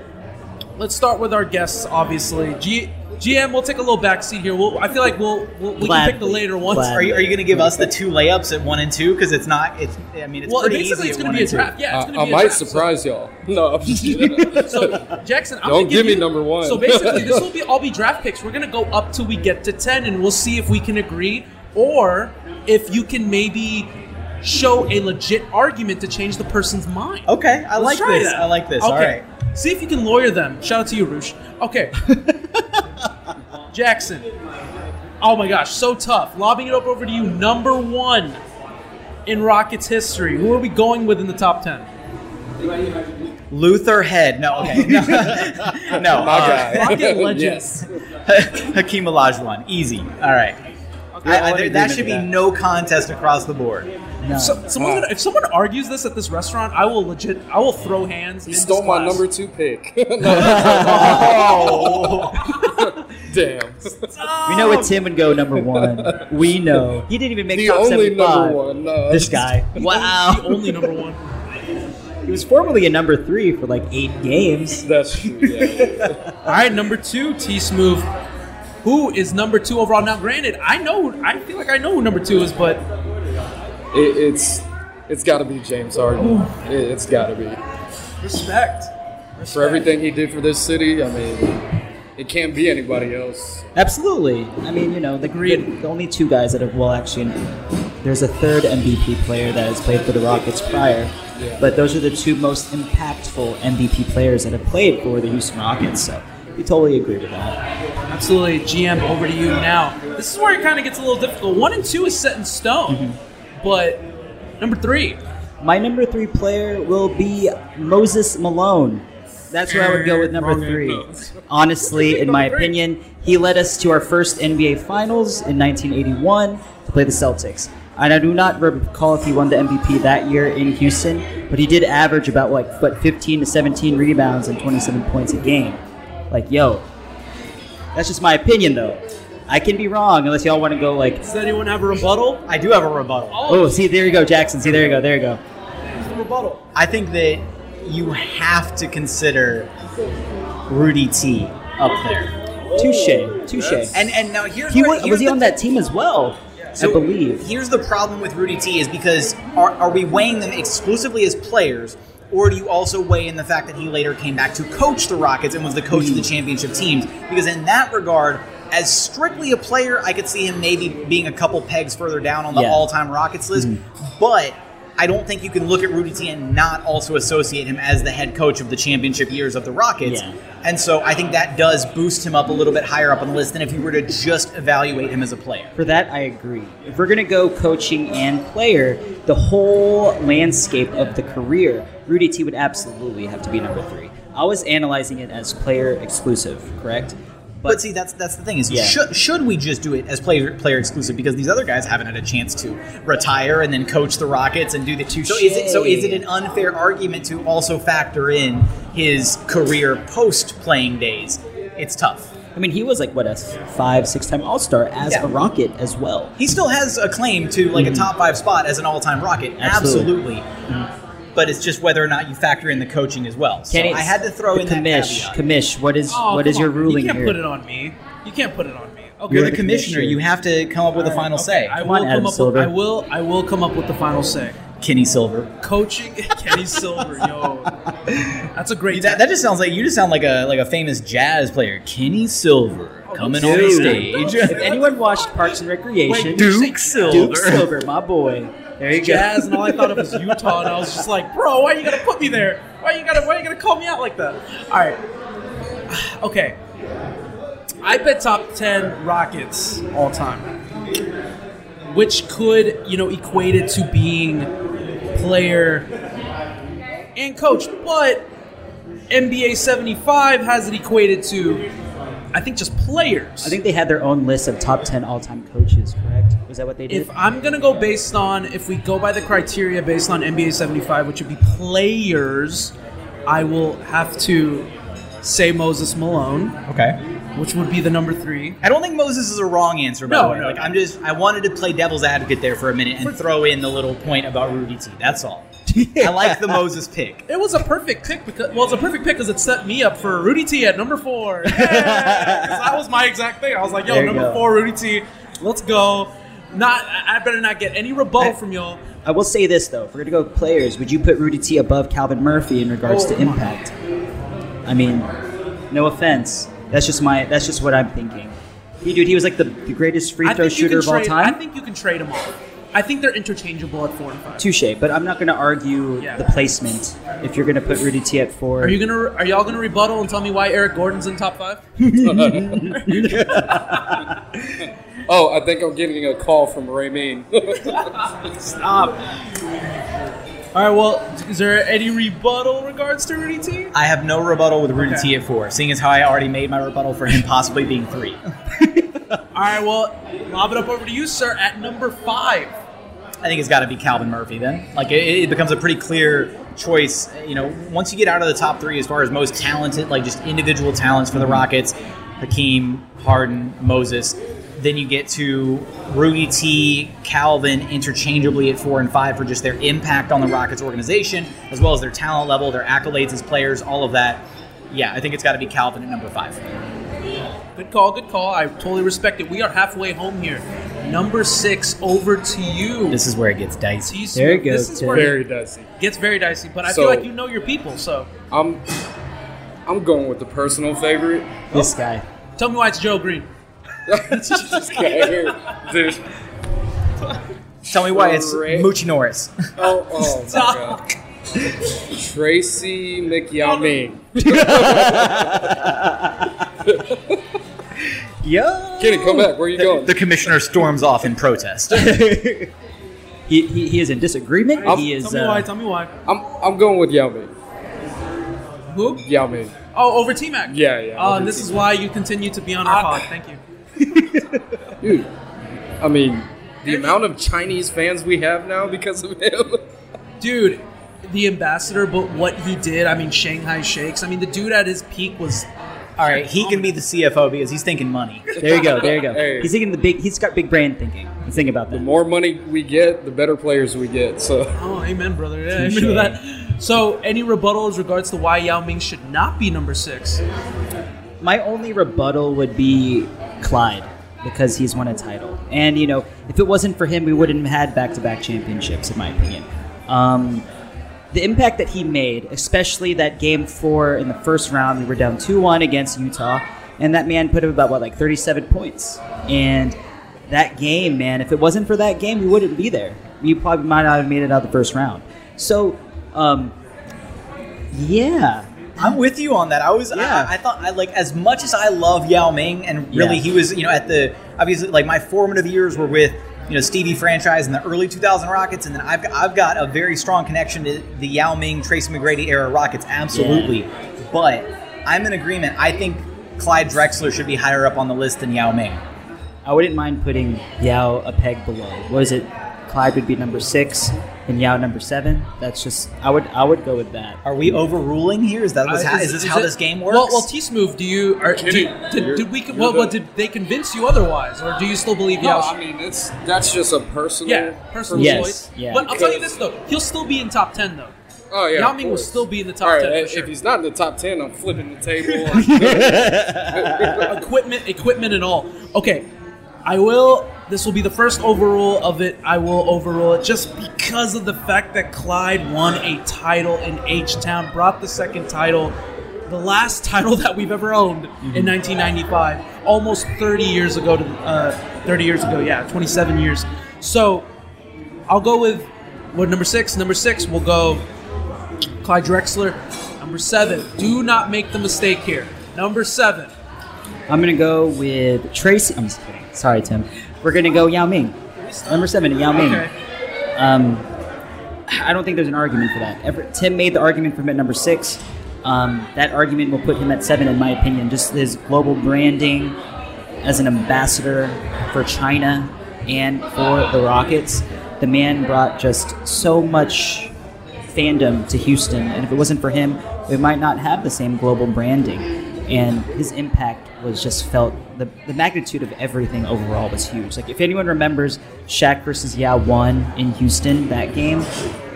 Let's start with our guests. Obviously, G, GM. We'll take a little back seat here. We'll, I feel like we'll, we'll we can pick the later ones. Are you, are you going to give us the two layups at one and two? Because it's not. It's. I mean, it's Well, pretty basically, easy. it's gonna be a and two. draft. Yeah, it's I, gonna I be a might draft, so- surprise y'all. No, I'm just kidding. So Jackson, I'm Don't gonna give me you- number one. So basically, this will be all be draft picks. We're gonna go up till we get to ten, and we'll see if we can agree, or if you can maybe show a legit argument to change the person's mind. Okay, I Let's like try this. that. I like this. Okay. All right. See if you can lawyer them. Shout out to you, Roosh. Okay. Jackson. Oh my gosh, so tough. Lobbing it up over to you. Number one in Rockets history. Who are we going with in the top ten? Luther Head. No. Okay. No. no My uh, guy. Rocket legend. Yes. Hakeem Olajuwon. Easy. All right. I, I, there, that should be that. no contest across the board. No. So, someone, if someone argues this at this restaurant, I will legit, I will throw hands. He in stole this my number two pick. Oh. Damn. We know what Tim would go number one. We know. He didn't even make The top only 75. number one. No, This guy. Wow. The only number one. He was formerly a number three for like eight games. That's true. Yeah. All right, number two, T Smooth. Who is number two overall? Now, granted, I know, I feel like I know who number two is, but It, it's it's got to be James Harden. It, it's got to be respect. for everything he did for this city. I mean, it can't be anybody else. Absolutely. I mean, you know, the, the, the only two guys that have, well, actually, there's a third MVP player that has played for the Rockets prior, Yeah. but those are the two most impactful MVP players that have played for the Houston Rockets. So we totally agree with that. Absolutely, GM. Over to you now. This is where it kind of gets a little difficult. One and two is set in stone, Mm-hmm. But number three. My number three player will be Moses Malone. That's where I would go with number three. Honestly, in my opinion, he led us to our first NBA Finals in 1981 to play the Celtics. And I do not recall if he won the MVP that year in Houston, but he did average about like what 15 to 17 rebounds and 27 points a game. Like, yo, that's just my opinion though. I can be wrong unless y'all want to go like. Does anyone have a rebuttal? I do have a rebuttal. Oh, see, there you go, Jackson. See, there you go, there you go. rebuttal. I think that you have to consider Rudy T up there. Touche, touche. And and now here's He where- was, here's was he the on that team as well? I believe. Here's the problem with Rudy T is because are, are we weighing them exclusively as players, or do you also weigh in the fact that he later came back to coach the Rockets and was the coach of the hmm. championship teams? Because in that regard, as strictly a player, I could see him maybe being a couple pegs further down on the Yeah. all-time Rockets list, mm. but. I don't think you can look at Rudy T and not also associate him as the head coach of the championship years of the Rockets. Yeah. And so I think that does boost him up a little bit higher up on the list than if you were to just evaluate him as a player. For that, I agree. If we're going to go coaching and player, the whole landscape of the career, Rudy T would absolutely have to be number three. I was analyzing it as player exclusive, correct? But, see, that's that's the thing is Yeah. should, should we just do it as player player exclusive because these other guys haven't had a chance to retire and then coach the Rockets and do the two. so is it so is it an unfair argument to also factor in his career post playing days? It's tough. I mean, he was like, what, a five, six time All Star as Yeah. a Rocket as well. He still has a claim to like Mhm. a top five spot as an all time Rocket. Absolutely. Absolutely. But it's just whether or not you factor in the coaching as well. So Kenny, I had to throw the in that commish. caveat. Commish, what is Oh, what is your on. ruling You can't here? put it on me. You can't put it on me. Okay. You're the, commissioner. You have to come up with a All right, final okay, say. I Come will on, come Adam up Silver. With, I will. I will come up with the final say. Kenny Silver. Coaching Kenny Silver, yo, that's a great. That, that just sounds like you just sound like a like a famous jazz player, Kenny Silver, oh, coming on the stage. if anyone watched Parks and Recreation, Wait, Duke Duke Silver. Duke Silver, my boy. There you jazz, go. and all I thought of was Utah, and I was just like, bro, why are you gotta put me there? Why are you gotta why are you gotta call me out like that? All right, okay. I bet top ten Rockets all time, which could you know equate it to being player and coach, but NBA seventy five has it equated to. I think just players. I think they had their own list of top ten all-time coaches. Correct? Was that what they did? If I'm gonna go based on if we go by the criteria based on NBA 75, which would be players, I will have to say Moses Malone, Okay. which would be the number three. I don't think Moses is a wrong answer, by No, the way. no, like no. I'm just I wanted to play devil's advocate there for a minute and throw in the little point about Rudy T. That's all. I like the Moses pick. It was a perfect pick because well, it's a perfect pick because it set me up for Rudy T at number four. Yeah! 'Cause that was my exact thing. I was like, yo, number go. four, Rudy T. Let's go. Not, I I better not get any rebuttal from y'all. I will say this though, if we're gonna go with players, would you put Rudy T above Calvin Murphy in regards Oh to impact? I mean, no offense. That's just my. That's just what I'm thinking. He, dude, he was like the, the greatest free throw shooter can of all time. I think you can trade them off. I think they're interchangeable at four and five. Touche, but I'm not going to argue Yeah. the placement. If you're going to put Rudy T at four, Are you gonna? Are y'all gonna rebuttal and tell me why Eric Gordon's in top five? Oh, I think I'm getting a call from Ray Raymeen. Stop. All right. Well, is there any rebuttal regards to Rudy T? I have no rebuttal with Rudy Okay. T at four, seeing as how I already made my rebuttal for him possibly being three. All right. Well, lob it up over to you, sir, at number five. I think it's got to be Calvin Murphy then. Like it, it becomes a pretty clear choice. You know, once you get out of the top three as far as most talented, like just individual talents for the mm-hmm. Rockets, Hakeem, Harden, Moses. Then you get to Rudy T, Calvin interchangeably at four and five for just their impact on the Rockets organization, as well as their talent level, their accolades as players, all of that. Yeah, I think it's got to be Calvin at number five. Good call. Good call. I totally respect it. We are halfway home here. Number six, over to you. This is where it gets dicey. T. There you Smith. go, This is Tim. where Very it dicey. gets very dicey, but I So- feel like you know your people. So I'm I'm going with the personal favorite. this guy. tell me why it's Joe Green. this guy here. Dude. Tell me why it's Great. Moochie Norris. Oh, oh my Stop. god. Tracy McYaming. Yo, Kenny, come back. Where are you going? the commissioner storms off in protest. he, he, he is in disagreement. I'll- he is. Tell me uh, why. Tell me why. I'm I'm going with Yao Ming. Who? Yao Ming. Oh, over T Mac. Yeah, yeah, over and this T-Mac. is why you continue to be on our pod. Thank you. Dude, I mean, the amount of Chinese fans we have now because of him. Dude, the ambassador, but what he did, I mean, Shanghai Shakes. I mean, the dude at his peak was. All right, he can be the CFO because he's thinking money. there you go. There you go. Hey. He's thinking the big. He's got big brand thinking. Let's think about that. The more money we get, the better players we get. So Oh, amen, brother. Yeah, amen to that. So, any rebuttal as regards to why Yao Ming should not be number six? My only rebuttal would be Clyde because he's won a title, and you know, if it wasn't for him, we wouldn't have had back-to-back championships, in my opinion. Um, the impact that he made, especially that game four in the first round, we were down two-one against Utah, and that man put up about what, like thirty-seven points, and that game, man, if it wasn't for that game, we wouldn't be there. We probably might not have made it out the first round. So, um, yeah, I'm with you on that. I was, Yeah. I, I thought, I like as much as I love Yao Ming, and really Yeah. he was, you know, at the obviously like my formative years were with you know Stevie franchise in the early 2000 Rockets, and then I've I've got a very strong connection to the Yao Ming, Tracy McGrady era Rockets, absolutely. But I'm in agreement. I think Clyde Drexler should be higher up on the list than Yao Ming. I wouldn't mind putting Yao a peg below. What is it? Clyde would be number six, and Yao number seven. That's just I would I would go with that. Are we overruling here? Is that what's Uh, ha- is, this how it- this game works? Well, well, T Smooth, do you are, do, Kenny, did, did we? Well, the- well, did they convince you otherwise, or do you still believe no, Yao? I mean it's that's just a personal. yeah, personal Yes, choice. yeah. But I'll tell you this though, he'll still be in top ten though. Oh yeah, Yao Ming will still be in the top All right, 10 for if sure. he's not in the top ten, I'm flipping the table. equipment, equipment, and all. Okay, I will. This will be the first overrule of it. I will overrule it just because of the fact that Clyde won a title in H Town, brought the second title, the last title that we've ever owned in 1995, almost 30 years ago. To uh, 30 years ago, yeah, 27 years. So I'll go with what number six. Number six, we'll go Clyde Drexler. Number seven, do not make the mistake here. Number seven, I'm gonna go with Tracy. I'm just kidding. Sorry, Tim. We're gonna go Yao Ming. Number seven, Yao Ming. Um, I don't think there's an argument for that. Ever, Tim made the argument for him at number six. Um, that argument will put him at seven, in my opinion. Just his global branding as an ambassador for China and for the Rockets. The man brought just so much fandom to Houston, and if it wasn't for him, we might not have the same global branding. And his impact was just felt. The, the magnitude of everything overall was huge. Like if anyone remembers Shaq versus Yao one in Houston that game,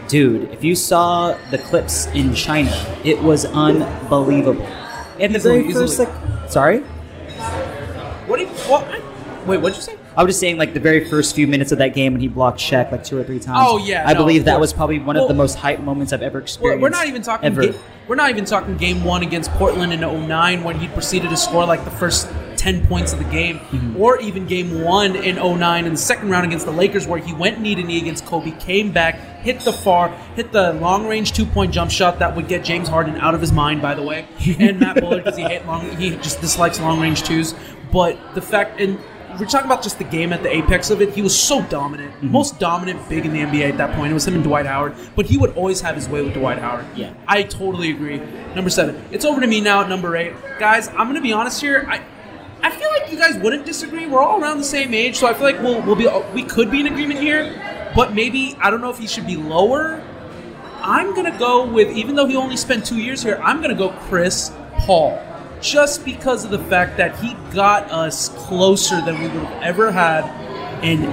dude, if you saw the clips in China, it was unbelievable. And the Easily, very first easily. like, sorry, what do you, what? Wait, what'd you say? I was just saying, like the very first few minutes of that game when he blocked Shaq like two or three times. Oh, yeah, I no, believe that was probably one Well- of the most hype moments I've ever experienced. we're not even talking. ever. Ga- we're not even talking game one against Portland in 09 when he proceeded to score like the first 10 points of the game, Mm-hmm. or even game one in 09 in the second round against the Lakers where he went knee to knee against Kobe, came back, hit the far, hit the long range two point jump shot that would get James Harden out of his mind, by the way, and Matt Bullard because he hate long, he just dislikes long range twos. But the fact and. We're talking about just the game at the apex of it. He was so dominant, Mm-hmm. most dominant big in the NBA at that point. It was him and Dwight Howard, but he would always have his way with Dwight Howard. Yeah. I totally agree. Number seven. It's over to me now at number eight. Guys, I'm gonna be honest here. I I feel like you guys wouldn't disagree. We're all around the same age, so I feel like we'll we'll be we could be in agreement here. But maybe I don't know if he should be lower. I'm gonna go with even though he only spent two years here, I'm gonna go Chris Paul. Just because of the fact that he got us closer than we would have ever had in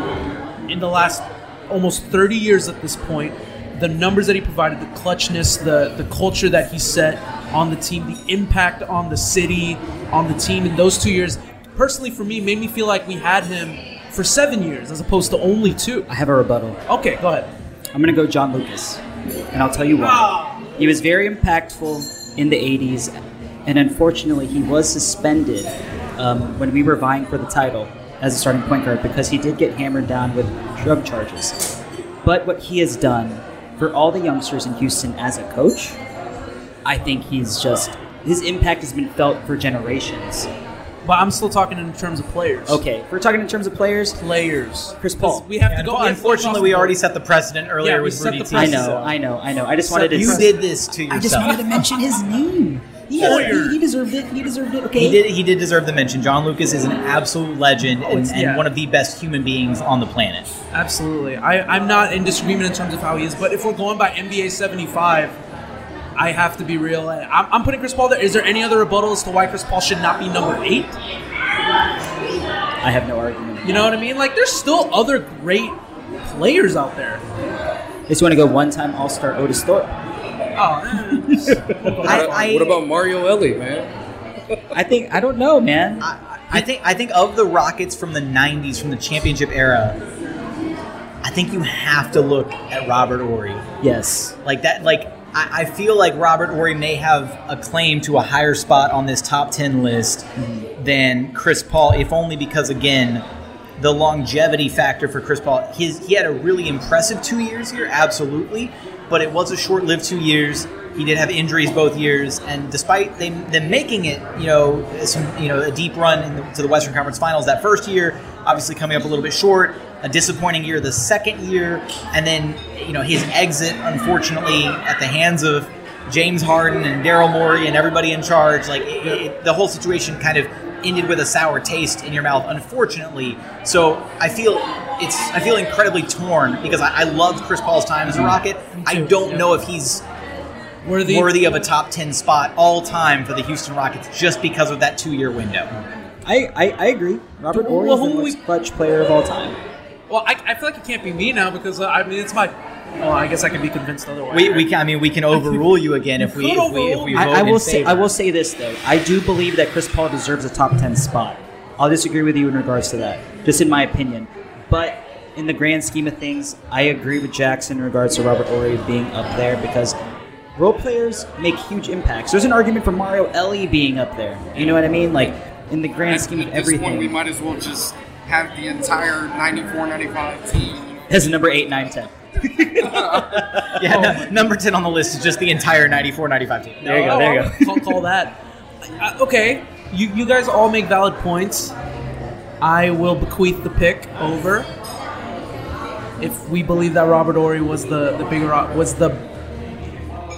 in the last almost 30 years at this point. The numbers that he provided, the clutchness, the the culture that he set on the team, the impact on the city, on the team in those two years, personally for me, made me feel like we had him for seven years as opposed to only two. I have a rebuttal. Okay, go ahead. I'm gonna go John Lucas, and I'll tell you why. Ah. He was very impactful in the '80s, and unfortunately, he was suspended um, when we were vying for the title as a starting point guard because he did get hammered down with drug charges. But what he has done for all the youngsters in Houston as a coach, I think he's just his impact has been felt for generations. But I'm still talking in terms of players. Okay, if we're talking in terms of players. Players. Chris Paul. We have to go. we have to go Unfortunately, we already set the precedent earlier Yeah, with set Rudy the T. I know, I know, I know. I just So wanted to. you did this to yourself. I just wanted to mention his name. He, he, he deserved it. He deserved it. Okay. He did. He did deserve the mention. John Lucas is an absolute legend oh, and, it's- and yeah. one of the best human beings on the planet. Absolutely. I, I'm not in disagreement in terms of how he is, but if we're going by NBA 75, I have to be real. I'm, I'm putting Chris Paul there. Is there any other rebuttal as to why Chris Paul should not be number eight? I have no argument. You know what I mean? Like, there's still other great players out there. Just want to go one-time All-Star Otis Thorpe. Oh, what, I- what about Mario Elie, man? I think I don't know, man. I think. I think of the Rockets from the '90s, from the championship era. I think you have to look at Robert Horry. Yes. Like that. Like I, I feel like Robert Horry may have a claim to a higher spot on this top ten list than Chris Paul, if only because again, the longevity factor for Chris Paul. His he had a really impressive two years here, absolutely, but it was a short-lived two years. He did have injuries both years, and despite them, them making it, you know, some you know a deep run the, to the Western Conference Finals that first year, obviously coming up a little bit short. A disappointing year the second year, and then you know his exit, unfortunately, at the hands of James Harden and Daryl Morey and everybody in charge. Like it, it, the whole situation kind of ended with a sour taste in your mouth, unfortunately. So I feel it's I feel incredibly torn because I, I loved Chris Paul's time as a Rocket. I don't know if he's Worthy. worthy of a top ten spot all time for the Houston Rockets just because of that two year window. I, I, I agree. Robert Horry Well, is the who most clutch player of all time. Well, I, I feel like it can't be me now because uh, I mean it's my Well, I guess I can be convinced otherwise. We, we can, I mean, we can overrule you again if we if we, if we vote I, I in will say favor. I will say this though. I do believe that Chris Paul deserves a top ten spot. I'll disagree with you in regards to that, just in my opinion. But in the grand scheme of things, I agree with Jackson in regards to Robert Horry being up there because role players make huge impacts. There's an argument for Mario Elie being up there. You know what I mean? Like in the grand scheme of At this point, we might as well just have the entire 94, 95 team. as number eight, nine, ten. yeah, no, number 10 on the list is just the entire 94 95 team. There you go, there you go. Call, call that. Uh, okay, you, you guys all make valid points. I will bequeath the pick over. If we believe that Robert Horry was the, the bigger was the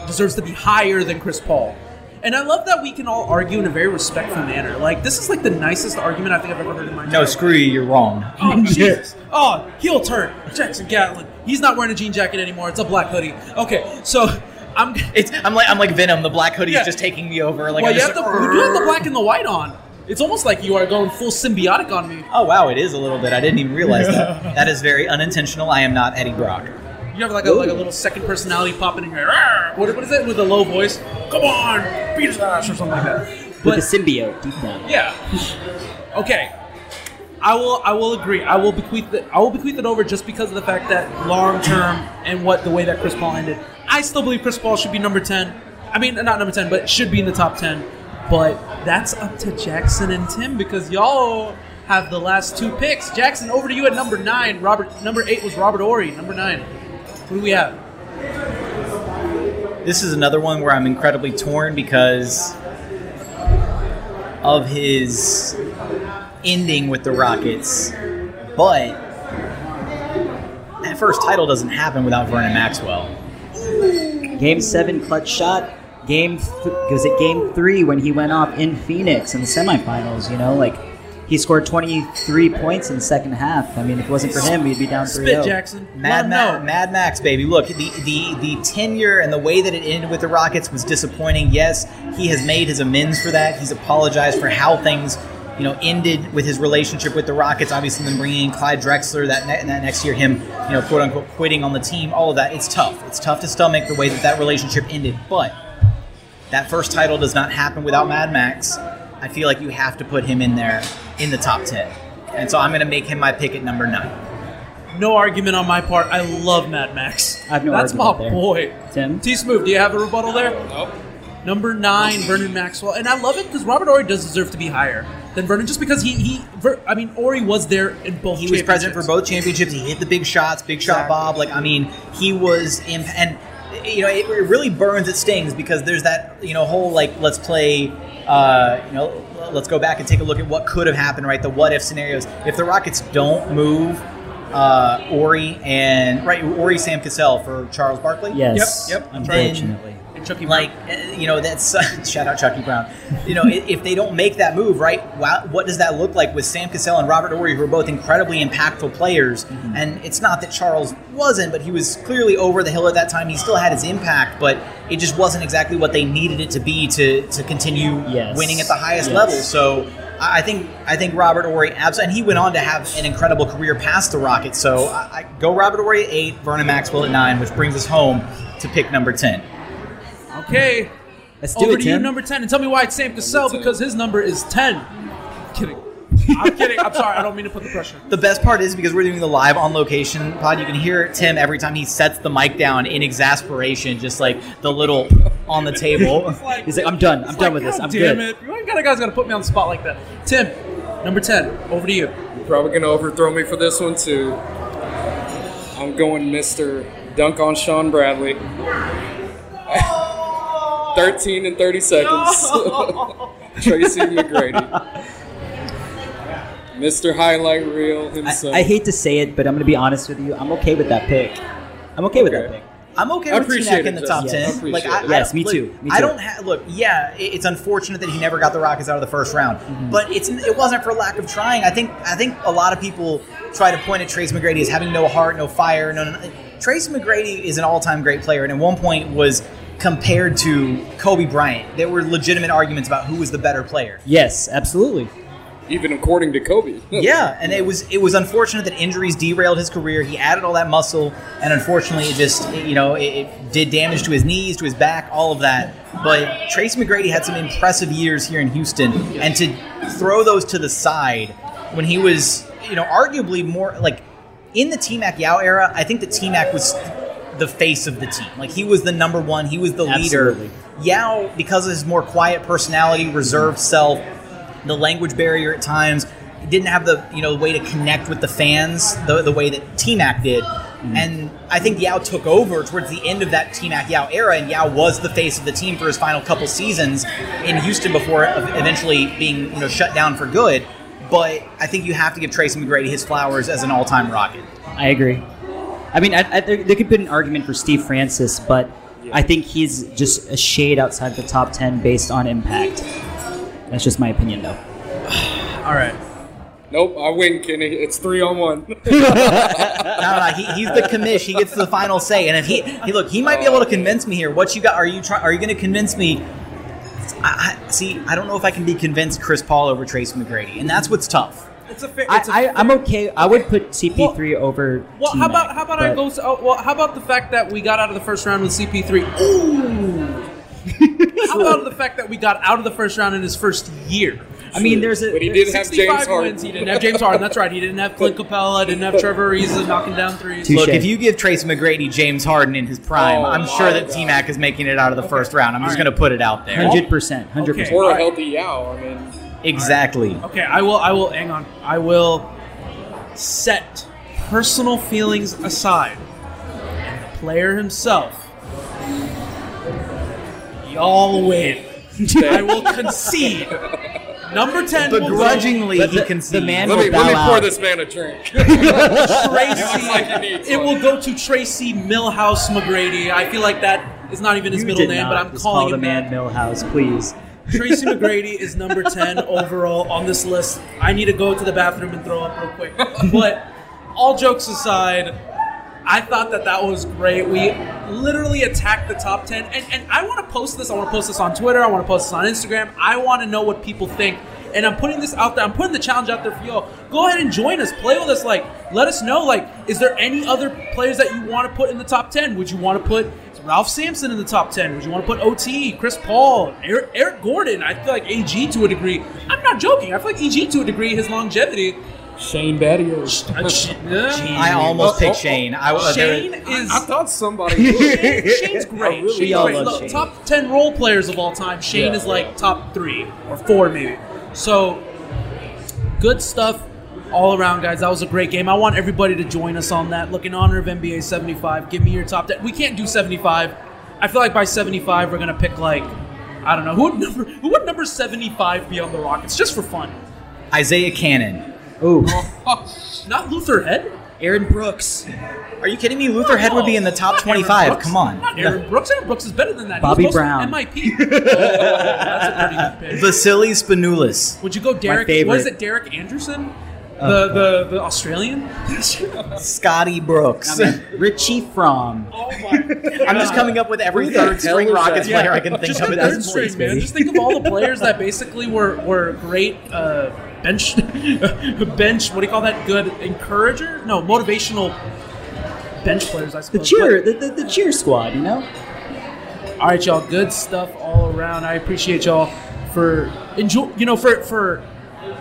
deserves to be higher than Chris Paul. And I love that we can all argue in a very respectful manner. Like this is like the nicest argument I think I've ever heard in my life. No, screw you, you're wrong. Oh Jesus! Oh, heel turn. Jackson Gatlin. He's not wearing a jean jacket anymore. It's a black hoodie. Okay, so I'm. It's I'm like I'm like Venom. The black hoodie Yeah. just taking me over. Like well, I'm you just have the, you do have the black and the white on. It's almost like you are going full symbiotic on me. Oh wow, it is a little bit. I didn't even realize that. That is very unintentional. I am not Eddie Brock. You have like a, like a little second personality popping in here. What, what is it with a low voice? Come on, beat his ass or something like that. With But the symbiote deep down. yeah, okay. I will I will agree. I will bequeath it. I will bequeath it over just because of the fact that long term and what the way that Chris Paul ended. I still believe Chris Paul should be number ten. I mean, not number ten, but should be in the top ten. But that's up to Jackson and Tim because y'all have the last two picks. Jackson, over to you at number nine. Robert, number eight was Robert Horry. Number nine. Who do we have? This is another one where I'm incredibly torn because of his ending with the Rockets, but that first title doesn't happen without Vernon Maxwell. Game seven clutch shot. Game th- was it game three when he went off in Phoenix in the semifinals? You know, like he scored 23 points in the second half. I mean, if it wasn't for him, we'd be down 3 Spit, Jackson. Mad, Ma-. Mad Max, baby. Look, the, the the tenure and the way that it ended with the Rockets was disappointing. Yes, he has made his amends for that. He's apologized for how things, you know, ended with his relationship with the Rockets. Obviously, then bringing in Clyde Drexler that, ne- that next year, him, you know, quote unquote, quitting on the team. All of that. It's tough. It's tough to stomach the way that that relationship ended. But that first title does not happen without Mad Max. I feel like you have to put him in there in the top ten. And so I'm going to make him my pick at number nine. No argument on my part. I love Mad Max. I have no That's my there. boy. Tim? T Smooth, do you have a rebuttal there? Nope. Number nine, Vernon Maxwell, and I love it because Robert Horry does deserve to be higher than Vernon, just because he he. Ver, I mean, Horry was there in both. He was present for both championships. He hit the big shots, big shot Exactly. Bob. Like I mean, he was imp- and you know it, it really burns. It stings because there's that you know whole like let's play. Uh, you know, let's go back and take a look at what could have happened. Right, the what if scenarios. If the Rockets don't move. Uh, Horry and right, Horry Sam Cassell for Charles Barkley. Yes, Yep. Yep. unfortunately. Chucky like uh, you know that's shout out Chucky Brown. You know if they don't make that move, right? Wow, what does that look like with Sam Cassell and Robert Horry, who are both incredibly impactful players? Mm-hmm. And it's not that Charles wasn't, but he was clearly over the hill at that time. He still had his impact, but it just wasn't exactly what they needed it to be to to continue Yes. winning at the highest Yes. level. So. I I think I think Robert Horry absolutely, and he went on to have an incredible career past the Rockets. So I, I go Robert Horry at eight, Vernon Maxwell at nine, which brings us home to pick number ten. Okay, Let's do over it, to you, number ten, and tell me why it's Sam Cassell because his number is ten. I'm kidding. I'm kidding. I'm sorry. I don't mean to put the pressure. The best part is because we're doing the live on location pod, you can hear Tim every time he sets the mic down in exasperation, just like the little on the table. He's like, I'm done. I'm It's done like, with this. God I'm damn good. it! You ain't got a guy's got to put me on the spot like that. Tim, number ten, over to you. You're probably gonna overthrow me for this one too. I'm going Mr. Dunk on Shawn Bradley. 13 and 30 seconds. Tracy McGrady. Mr. Highlight Reel himself. I hate to say it, but I'm going to be honest with you. I'm okay with that pick. I'm okay with that pick. I'm okay with appreciate Teague in the top Justin. I ten. appreciate Like, it. I, Yes, I, me look, too. Me I don't have look. Yeah, it- it's unfortunate that he never got the Rockets out of the first round, Mm-hmm. but it's it wasn't for lack of trying. I think I think a lot of people try to point at Trace McGrady as having no heart, no fire. No, no, no. Trace McGrady is an all-time great player, and at one point was compared to Kobe Bryant. There were legitimate arguments about who was the better player. Yes, absolutely. even according to Kobe. yeah, and it was it was unfortunate that injuries derailed his career. He added all that muscle, and unfortunately, it just you know it, it did damage to his knees, to his back, all of that. But Tracy McGrady had some impressive years here in Houston, and to throw those to the side when he was you know arguably more like in the T Mac Yao era, I think that T Mac was the face of the team. Like he was the number one, he was the Absolutely. leader. Yao, because of his more quiet personality, reserved self, the language barrier at times, didn't have the you know way to connect with the fans the, the way that T Mac did. Mm-hmm. And I think Yao took over towards the end of that T Mac Yao era, and Yao was the face of the team for his final couple seasons in Houston before eventually being you know shut down for good. But I think you have to give Tracy McGrady his flowers as an all-time Rocket. I agree. I mean, I, I, there, there could be an argument for Steve Francis, but I think he's just a shade outside the top 10 based on impact. That's just my opinion, though. All right. Nope, I win, Kenny. It's three on one. no, no, he, he's the commish. He gets the final say. And if he, he look, he might be able to convince me here. What you got? Are you trying? Are you going to convince me? I, I, see, I don't know if I can be convinced Chris Paul over Trace McGrady, and that's what's tough. It's a fair. I, It's a I, fair- I'm okay. I would put CP3 over. Well, how about how about I go? So, oh, well, how about the fact that we got out of the first round with CP3? Ooh. how about the fact that we got out of the first round in his first year? I mean, there's a. But he did have 65 James Harden. wins. He didn't have James Harden. That's right. He didn't have Clint Capela. Didn't have Trevor Ariza knocking down threes. Look, if you give Tracy McGrady James Harden in his prime, Oh, I'm sure that God. T Mac is making it out of the first round. I'm just going to put it out there. 100%. 100%. or a healthy Yao. I mean, Exactly. Okay, I will. I will. Hang on. I will set personal feelings aside. And the player himself. Y'all win. I will concede. Number ten. will go- Begrudgingly, he the- concedes. the man let will me let me bow pour out. this man a drink. Tracy. it will go to Tracy Millhouse McGrady. I feel like that is not even his You middle name, not but I'm just calling call the him man that. Millhouse, please. Tracy McGrady is number 10 overall on this list. I need to go to the bathroom and throw up real quick. But all jokes aside, I thought that that was great. We literally attacked the top 10. And, and I want to post this. I want to post this on Twitter. I want to post this on Instagram. I want to know what people think. And I'm putting this out there. I'm putting the challenge out there for y'all. Go ahead and join us. Play with us. Like, let us know. Like, is there any other players that you want to put in the top 10? Would you want to put Ralph Sampson in the top 10? Would you want to put OT, Chris Paul, Eric, Eric Gordon? I feel like AG to a degree. I'm not joking. I feel like EG to a degree, his longevity. Shane Battier. I almost picked Shane. I, uh, there- Shane is. I thought somebody. Shane- Shane's great. really Shane's all great. love Look, Shane. top 10 role players of all time. Shane Yeah, is like top three or four, maybe. So, good stuff all around, guys. That was a great game. I want everybody to join us on that. Look, in honor of NBA 75, give me your top 10. We can't do 75. I feel like by 75, we're going to pick like, I don't know, who would number, who would number 75 be on the Rockets? Just for fun. Isaiah Canaan. Ooh. Not Luther Head? Aaron Brooks. Are you kidding me? Luther Head would be in the top Not 25. Brooks. Come on. Not Aaron Brooks. Aaron Brooks is better than that. Bobby was supposed to Brown. MIP. Oh, that's a pretty good pick. Vassilis Spanoulis. Would you go Derek? What is it, Derek Anderson? The the the Australian. Scotty Brooks. Richie Frahm. oh my! I'm just coming up with every third hell string Rockets that? player I can think Just of the at third this point. string, man. Just think of all the players that basically were were great uh, bench bench. What do you call that? Good encourager? No, motivational bench players. I The suppose. cheer, the, the, the cheer squad, you know? All right, y'all. Good stuff all around. I appreciate y'all for enjoy. You know, for for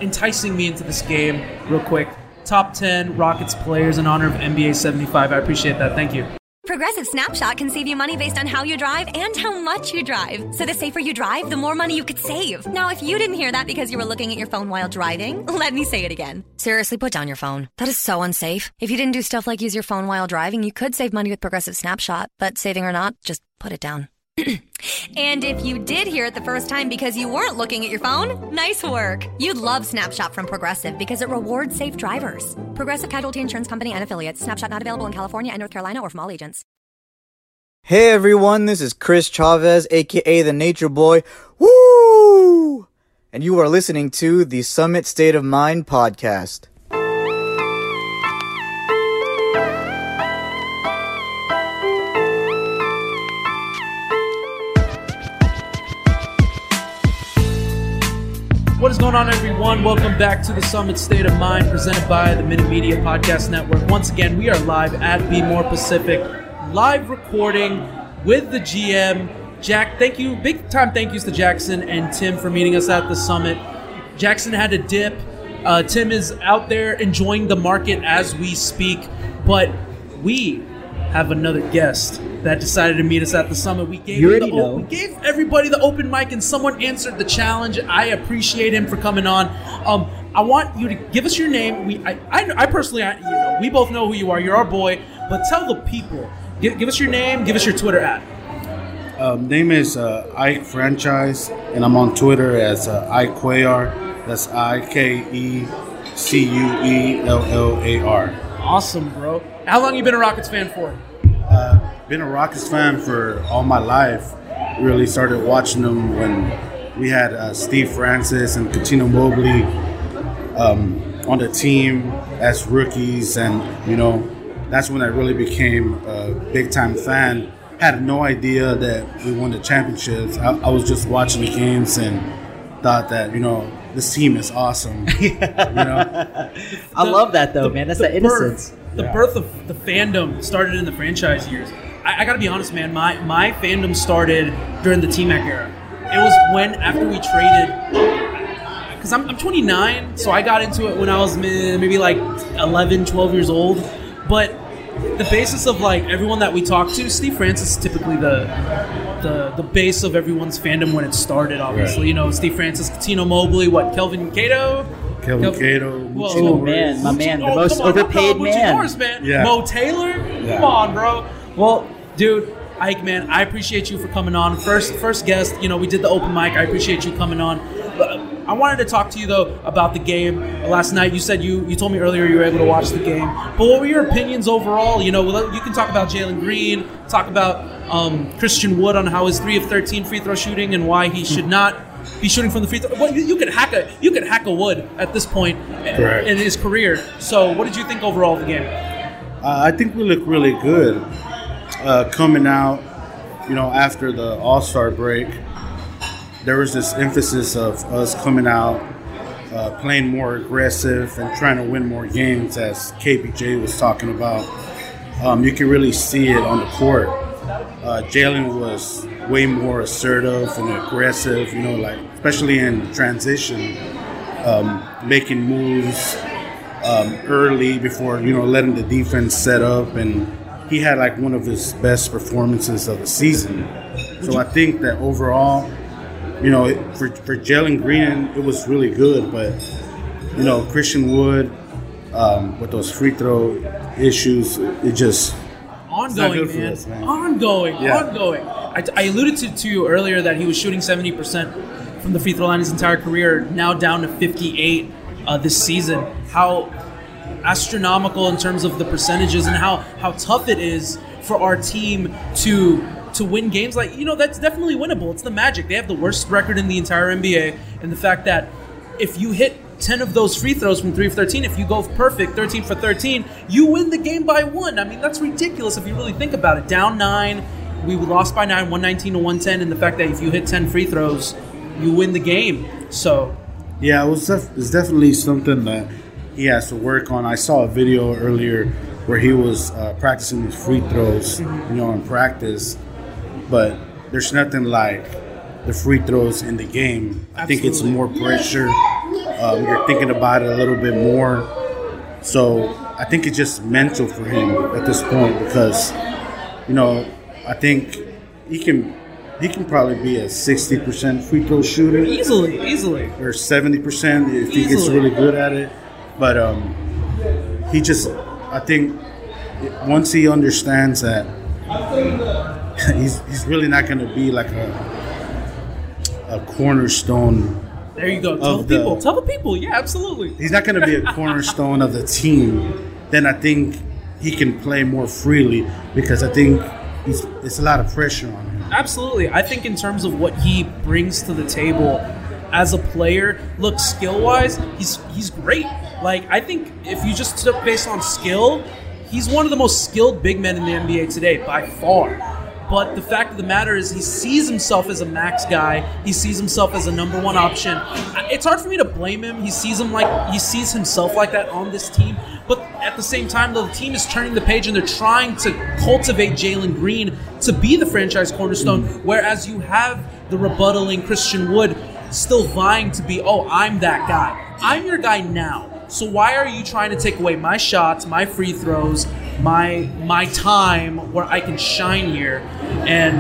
enticing me into this game real quick. Top ten Rockets players in honor of NBA 75. I appreciate that. Thank you. Progressive Snapshot can save you money based on how you drive and how much you drive. So the safer you drive, the more money you could save. Now, if you didn't hear that because you were looking at your phone while driving, let me say it again. Seriously, put down your phone. That is so unsafe. If you didn't do stuff like use your phone while driving, you could save money with Progressive Snapshot. But saving or not, just put it down. and if you did hear it the first time because you weren't looking at your phone, nice work. You'd love Snapshot from Progressive because it rewards safe drivers. Progressive Casualty Insurance Company and affiliates. Snapshot not available in California and North Carolina or from all agents. Hey everyone, this is Chris Chavez, aka the Nature Boy. Woo! And you are listening to the Summit State of Mind podcast. What is going on, everyone? Welcome back to the Summit State of Mind presented by the Minute Media Podcast Network. Once again, we are live at Be More Pacific, live recording with the GM. Jack, thank you. Big time thank yous to Jackson and Tim for meeting us at the summit. Jackson had to dip. Uh, Tim is out there enjoying the market as we speak, but we have another guest that decided to meet us at the summit. We gave the we gave everybody the open mic, and someone answered the challenge. I appreciate him for coming on. Um, I want you to give us your name. We, I, I, I personally, I, you know, we both know who you are. You're our boy, but tell the people. Give, give us your name. Give us your Twitter at. Um, name is uh, Ike Franchise, and I'm on Twitter as uh, Ike Cuellar. That's I K E C U E L L A R. Awesome, bro. How long you been a Rockets fan for? Uh, been a Rockets fan for all my life. Really started watching them when we had uh, Steve Francis and Cuttino Mobley um, on the team as rookies, and you know that's when I really became a big time fan. Had no idea that we won the championships. I, I was just watching the games and thought that you know this team is awesome. you know, I love that though, man. That's the that innocence. Birth, the birth of the fandom started in the franchise years. I, I got to be honest, man. My my fandom started during the T Mac era. It was when after we traded. Because I'm, I'm 29, so I got into it when I was maybe like 11, 12 years old. But the basis of like everyone that we talk to, Steve Francis is typically the the the base of everyone's fandom when it started. Obviously, Right. you know Steve Francis, Cuttino Mobley, what Kelvin Cato, Kelvin Kel- Cato. Moochie Oh, man, my man, the Oh, most come on, overpaid man. Norris, man. Yeah. Mo Taylor, come on, bro. Well, dude, Ike, man, I appreciate you for coming on. First, first guest. You know, we did the open mic. I appreciate you coming on. But I wanted to talk to you though about the game last night. You said you you told me earlier you were able to watch the game. But what were your opinions overall? You know, well, you can talk about Jalen Green, talk about um, Christian Wood on how his three of thirteen free throw shooting and why he should not be shooting from the free throw. Well, you, you could hack a you could hack a Wood at this point Correct. in his career. So, what did you think overall of the game? Uh, I think we look really good uh, coming out. You know, after the All Star break, there was this emphasis of us coming out, uh, playing more aggressive and trying to win more games, as KPJ was talking about. Um, you can really see it on the court. Uh, Jalen was way more assertive and aggressive. You know, like especially in transition, um, making moves um, early before you know letting the defense set up, and he had like one of his best performances of the season. So I think that overall, you know, for for Jalen Green, it was really good. But you know, Christian Wood um, with those free throw issues, it just ongoing, man. us, man. Ongoing, Yeah. ongoing. I, I alluded to, to you earlier that he was shooting 70% from the free throw line his entire career, now down to 58 uh, this season. How astronomical in terms of the percentages and how, how tough it is for our team to to win games like you know that's definitely winnable it's the magic they have the worst record in the entire nba and the fact that if you hit 10 of those free throws from 3 of 13 if you go perfect 13 for 13 you win the game by one i mean that's ridiculous if you really think about it down 9 we lost by 9 119 to 110 and the fact that if you hit 10 free throws you win the game so Yeah, it was def- it's definitely something that he has to work on. I saw a video earlier where he was uh, practicing his free throws, you know, in practice, but there's nothing like the free throws in the game. I think it's more pressure. Um, you're thinking about it a little bit more. So I think it's just mental for him at this point because, you know, I think he can he can probably be a 60% free throw shooter easily easily or 70% if he gets really good at it. But um, he just, I think, once he understands that he's, he's really not going to be like a, a cornerstone. There you go tell the people tell the people yeah absolutely He's not going to be a cornerstone of the team. Then I think he can play more freely because I think he's, it's a lot of pressure on him. Absolutely. I think in terms of what he brings to the table as a player, look, skill wise, he's he's great. Like I think if you just took based on skill, he's one of the most skilled big men in the NBA today by far. But the fact of the matter is, he sees himself as a max guy. He sees himself as a number one option. It's hard for me to blame him. He sees him like he sees himself like that on this team. But at the same time, the team is turning the page and they're trying to cultivate Jalen Green to be the franchise cornerstone. Whereas you have the rebuttaling Christian Wood still vying to be, oh, I'm that guy. I'm your guy now. So why are you trying to take away my shots, my free throws, my my time where I can shine here and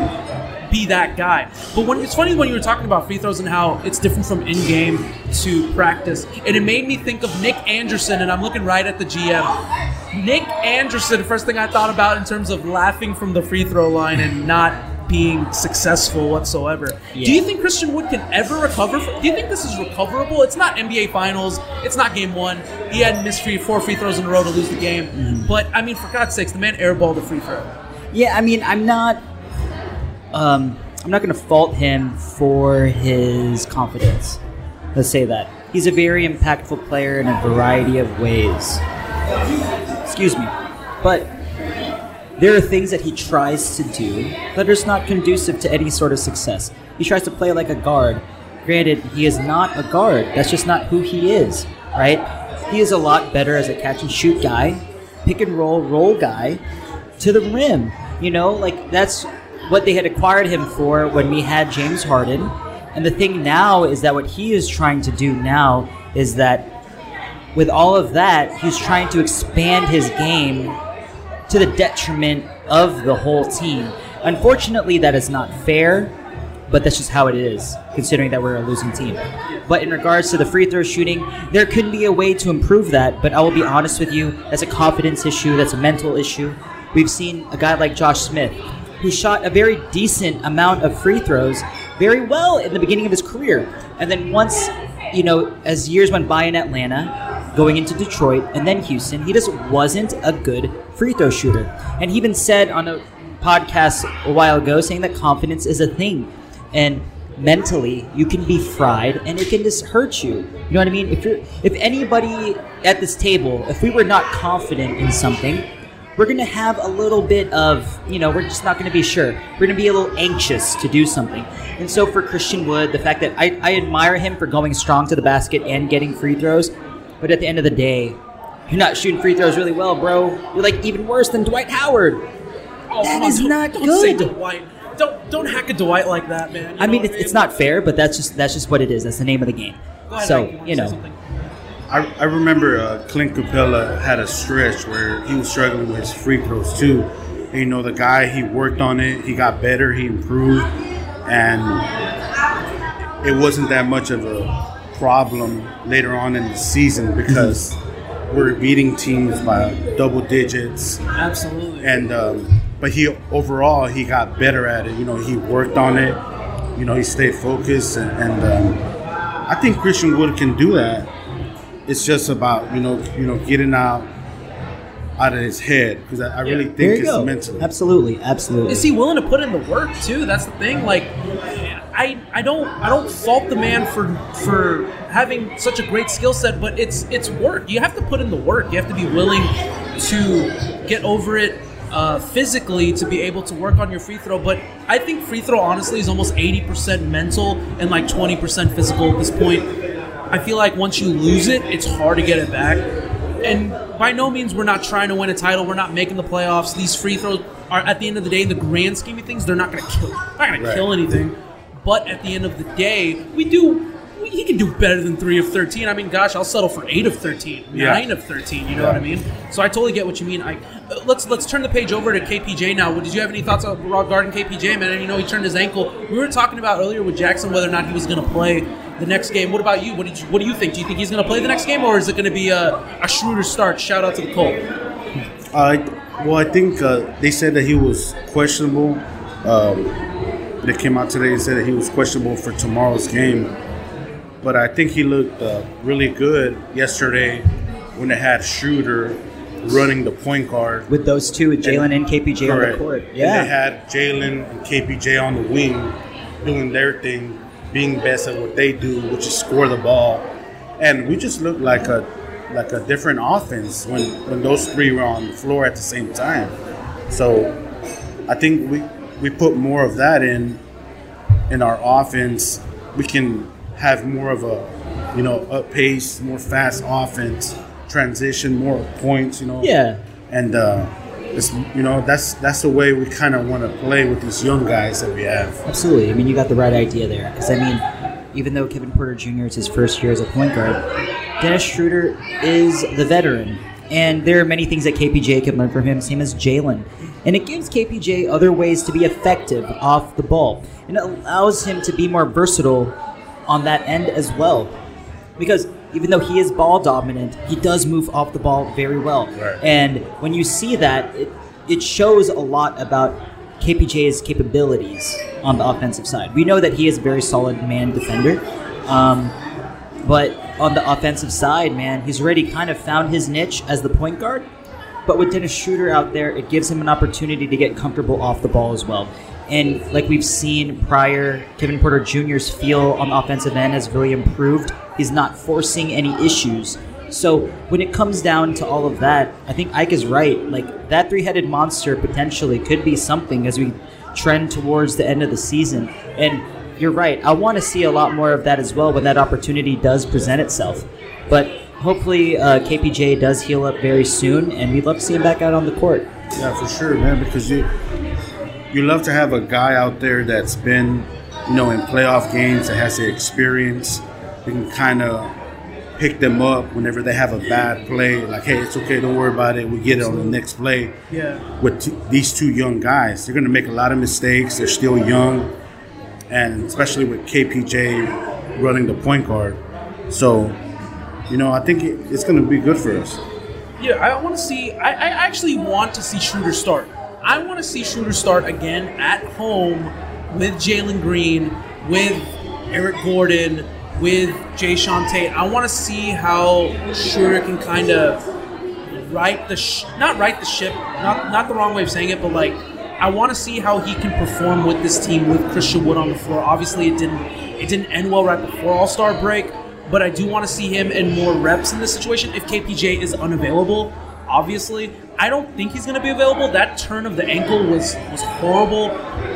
be that guy? But when it's funny when you were talking about free throws and how it's different from in game to practice, and it made me think of Nick Anderson, and I'm looking right at the GM. Nick Anderson, first thing I thought about in terms of laughing from the free throw line and not being successful whatsoever. Yeah. Do you think Christian Wood can ever recover? From, do you think this is recoverable? It's not NBA Finals. It's not Game One. He had missed free four free throws in a row to lose the game. Mm-hmm. But I mean, for God's sakes, the man airballed a free throw. Yeah, I mean, I'm not. Um, I'm not going to fault him for his confidence. Let's say that he's a very impactful player in a variety of ways. Excuse me, but there are things that he tries to do that are not conducive to any sort of success. He tries to play like a guard. Granted, he is not a guard. That's just not who he is, right? He is a lot better as a catch and shoot guy, pick and roll, roll guy to the rim. You know, like that's what they had acquired him for when we had James Harden. And the thing now is that what he is trying to do now is that with all of that, he's trying to expand his game to the detriment of the whole team. Unfortunately, that is not fair, but that's just how it is, considering that we're a losing team. But in regards to the free throw shooting, there could be a way to improve that, but I will be honest with you, that's a confidence issue, that's a mental issue. We've seen a guy like Josh Smith, who shot a very decent amount of free throws very well in the beginning of his career. And then once, you know, as years went by in Atlanta, going into Detroit and then Houston, he just wasn't a good free throw shooter. And he even said on a podcast a while ago saying that confidence is a thing. And mentally you can be fried and it can just hurt you. You know what I mean? If you're if anybody at this table, if we were not confident in something, we're to have a little bit of, you know, we're just not to be sure. We're to be a little anxious to do something. And so for Christian Wood, the fact that I, I admire him for going strong to the basket and getting free throws, but at the end of the day, you're not shooting free throws really well, bro. You're like even worse than Dwight Howard. Oh, That come on, is don't- not don't Say. Dwight. Don't don't hack a Dwight like that, man. You I know mean, what it's, it's not fair, but that's just that's just what it is. That's the name of the game. Ahead, So Mike, you you know, something? I, I remember uh, Clint Capela had a stretch where he was struggling with his free throws too. And, you know, the guy he worked on it, he got better, he improved, and it wasn't that much of a problem later on in the season because we're beating teams by double digits. Absolutely. And um, but he overall he got better at it. You know, he worked on it. You know, he stayed focused, and, and um, I think Christian Wood can do that. It's just about you know you know getting out out of his head because I, I really think it's go. mental. Absolutely, absolutely. Is he willing to put in the work too? That's the thing. Like, I I don't I don't fault the man for for having such a great skill set, but it's it's work. You have to put in the work. You have to be willing to get over it uh, physically to be able to work on your free throw. But I think free throw honestly is almost eighty percent mental and like twenty percent physical at this point. I feel like once you lose it, it's hard to get it back. And by no means we're not trying to win a title. We're not making the playoffs. These free throws are at the end of the day, in the grand scheme of things, they're not going to kill. Not going Right. to kill anything. But at the end of the day, we do. we- He can do better than three of thirteen. I mean, gosh, I'll settle for eight of thirteen, Yeah. nine of thirteen. You know what I mean? So I totally get what you mean. I uh, let's let's turn the page over to KPJ now. Did you have any thoughts regarding KPJ, man? And you know, he turned his ankle. We were talking about earlier with Jackson whether or not he was going to play the next game. What about you? What did you What do you think? Do you think he's going to play the next game, or is it going to be a, a Schroeder start? Shout out to the Colt. Uh, well, I think uh, they said that he was questionable. Um, they came out today and said that he was questionable for tomorrow's game. But I think he looked uh, really good yesterday when they had Schroeder running the point guard. with those two, with Jalen and KPJ on the Correct. court. And Yeah. they had Jalen and KPJ on the wing doing their thing, being best at what they do, which is score the ball. And we just looked like a like a different offense when, when those three were on the floor at the same time. So I think we we put more of that in in our offense, we can have more of a you know up pace, more fast offense, transition, more points. You know. Yeah. And uh, it's you know that's that's the way we kind of want to play with these young guys that we have. Absolutely. I mean, you got the right idea there. Because, I mean, even though Kevin Porter Jr. is his first year as a point guard, Dennis Schroeder is the veteran. And there are many things that KPJ can learn from him, same as Jalen. And it gives KPJ other ways to be effective off the ball. And it allows him to be more versatile on that end as well. Because even though he is ball dominant, he does move off the ball very well. Right. And when you see that, it, it shows a lot about KPJ's capabilities on the offensive side. We know that he is a very solid man defender. Um, but on the offensive side, man, he's already kind of found his niche as the point guard. But with Dennis Schroeder out there, it gives him an opportunity to get comfortable off the ball as well. And like we've seen prior, Kevin Porter Jr.'s feel on the offensive end has really improved. He's not forcing any issues. So when it comes down to all of that, I think Ike is right. Like that three-headed monster potentially could be something as we trend towards the end of the season. And you're right. I want to see a lot more of that as well when that opportunity does present itself. But hopefully, uh, KPJ does heal up very soon, and we'd love to see him back out on the court. Yeah, for sure, man. Because you you love to have a guy out there that's been, you know, in playoff games that has the experience. You can kind of pick them up whenever they have a bad play. Like, hey, it's okay, don't worry about it. We get it on the next play. Yeah. With t- these two young guys, they're going to make a lot of mistakes. They're still young, and especially with KPJ running the point guard. So, you know, I think it, it's going to be good for us. Yeah, I want to see. I, I actually want to see Schroeder start. I want to see Schroeder start again at home with Jalen Green, with Eric Gordon, with Jae'Sean Tate. I want to see how Schroeder can kind of right the sh- not right the ship, not not the wrong way of saying it, but like I want to see how he can perform with this team with Christian Wood on the floor. Obviously, it didn't it didn't end well right before All Star break, but I do want to see him in more reps in this situation if KPJ is unavailable. Obviously, I don't think he's going to be available. That turn of the ankle was was horrible.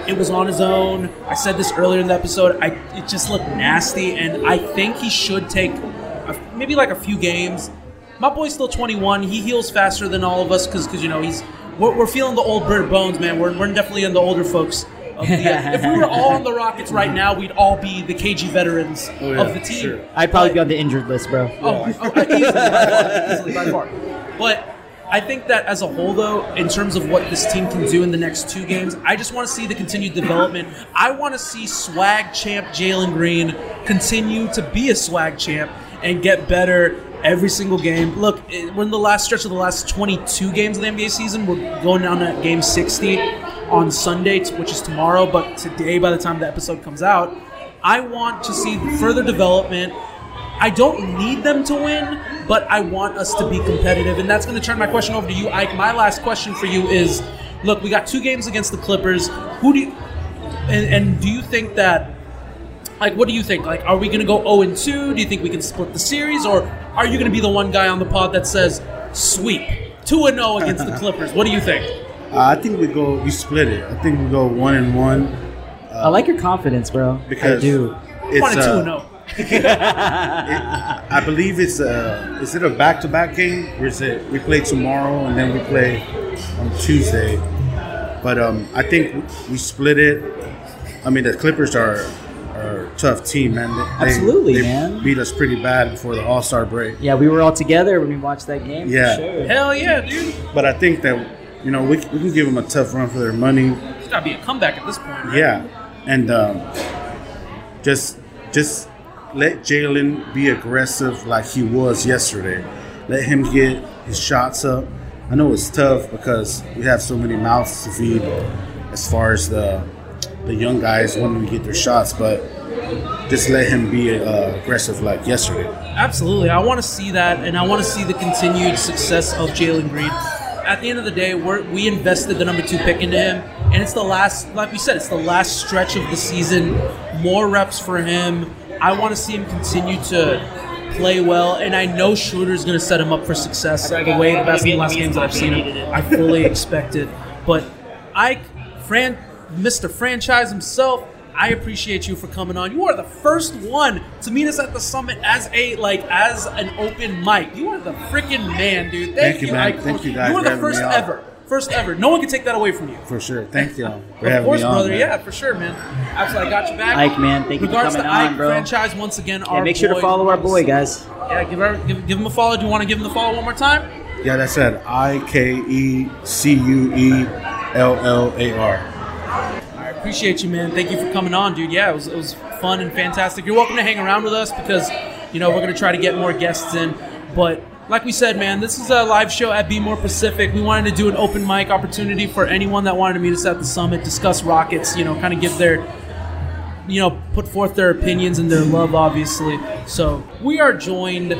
It was on his own. I said this earlier in the episode. I it just looked nasty, and I think he should take a, maybe like a few games. My boy's still 21. He heals faster than all of us because you know he's we're, we're feeling the old bird bones, man. We're, we're definitely in the older folks. Of the, uh, if we were all on the Rockets right now, we'd all be the KG veterans Oh, of the team. I'd probably be on the injured list, bro. Oh, oh, easily, by easily by far. But I think that as a whole, though, in terms of what this team can do in the next two games, I just want to see the continued development. I want to see swag champ Jalen Green continue to be a swag champ and get better every single game. Look, we're in the last stretch of the last 22 games of the NBA season. We're going down to game 60 on Sunday, which is tomorrow. But today, by the time the episode comes out, I want to see further development. I don't need them to win, but I want us to be competitive. And that's going to turn my question over to you, Ike. My last question for you is look, we got two games against the Clippers. Who do you, and, and do you think that, like, what do you think? Like, are we going to go 0 and 2? Do you think we can split the series? Or are you going to be the one guy on the pod that says sweep 2 and 0 against the Clippers? What do you think? Uh, I think we go, we split it. I think we go one and one. I like your confidence, bro. Because I do. it's, One and two uh, and 0. I believe it's a is it a back to back game or is it we play tomorrow and then we play on Tuesday? But um, I think we split it. I mean the Clippers are are a tough team, man. They, Absolutely, they man. Beat us pretty bad before the All Star break. Yeah, we were all together when we watched that game. for Yeah. sure. Hell yeah, dude. But I think that you know we, we can give them a tough run for their money. It's got to be a comeback at this point, right? Yeah, and um, just just let Jalen be aggressive like he was yesterday. Let him get his shots up. I know it's tough because we have so many mouths to feed as far as the the young guys wanting to get their shots, but just let him be uh, aggressive like yesterday. Absolutely. I want to see that, and I want to see the continued success of Jalen Green. At the end of the day, we invested the number two pick into him, and it's the last, like we said, it's the last stretch of the season. More reps for him. I want to see him continue to play well, and I know Schroeder's going to set him up for success. The way the best last games that I've seen him, I fully expect it. But Ike, Fran, Mr. Franchise himself. I appreciate you for coming on. You are the first one to meet us at the summit as a like as an open mic. You are the freaking man, dude. Thank, Thank you, man. Ike. Thank you guys You are the first ever. First ever. No one can take that away from you. For sure. Thank y'all for Of having course, me on. brother. man. Yeah, for sure, man. Absolutely, I got you back. Ike, man, thank you for Regards coming to on, Ike bro. Franchise once again. Yeah, our make sure to follow our boy, guys. Yeah, give, her, give give him a follow. Do you want to give him the follow one more time? Yeah, that's it. I K E C U E L L A R. Appreciate you, man. Thank you for coming on, dude. Yeah, it was, it was fun and fantastic. You're welcome to hang around with us because, you know, we're going to try to get more guests in. But like we said, man, this is a live show at Be More Pacific. We wanted to do an open mic opportunity for anyone that wanted to meet us at the summit, discuss rockets, you know, kind of give their, you know, put forth their opinions and their love, obviously. So we are joined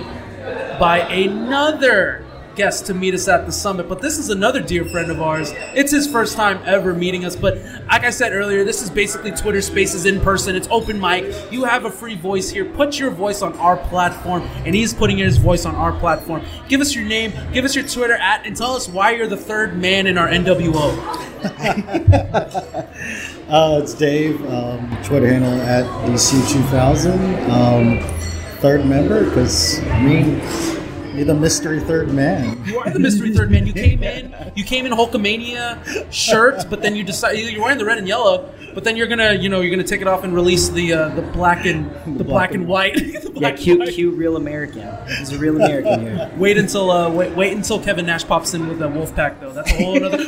by another guest to meet us at the summit. But this is another dear friend of ours. It's his first time ever meeting us. But like I said earlier, this is basically Twitter Spaces in person. It's open mic. You have a free voice here. Put your voice on our platform, and he's putting his voice on our platform. Give us your name, give us your Twitter at, and tell us why you're the third man in our NWO. Uh, it's Dave, um, Twitter handle at DC2000. Um, third member, because I mean, you're the mystery third man. You are the mystery third man. You came in, you came in Hulkamania shirt, but then you decided you're wearing the red and yellow, but then you're gonna, you know, you're gonna take it off and release the uh, the black and the black and white. The Yeah, black and cute, white. cute, real American. He's a real American here. Wait until uh, wait, wait until Kevin Nash pops in with the Wolfpack though. That's a whole other.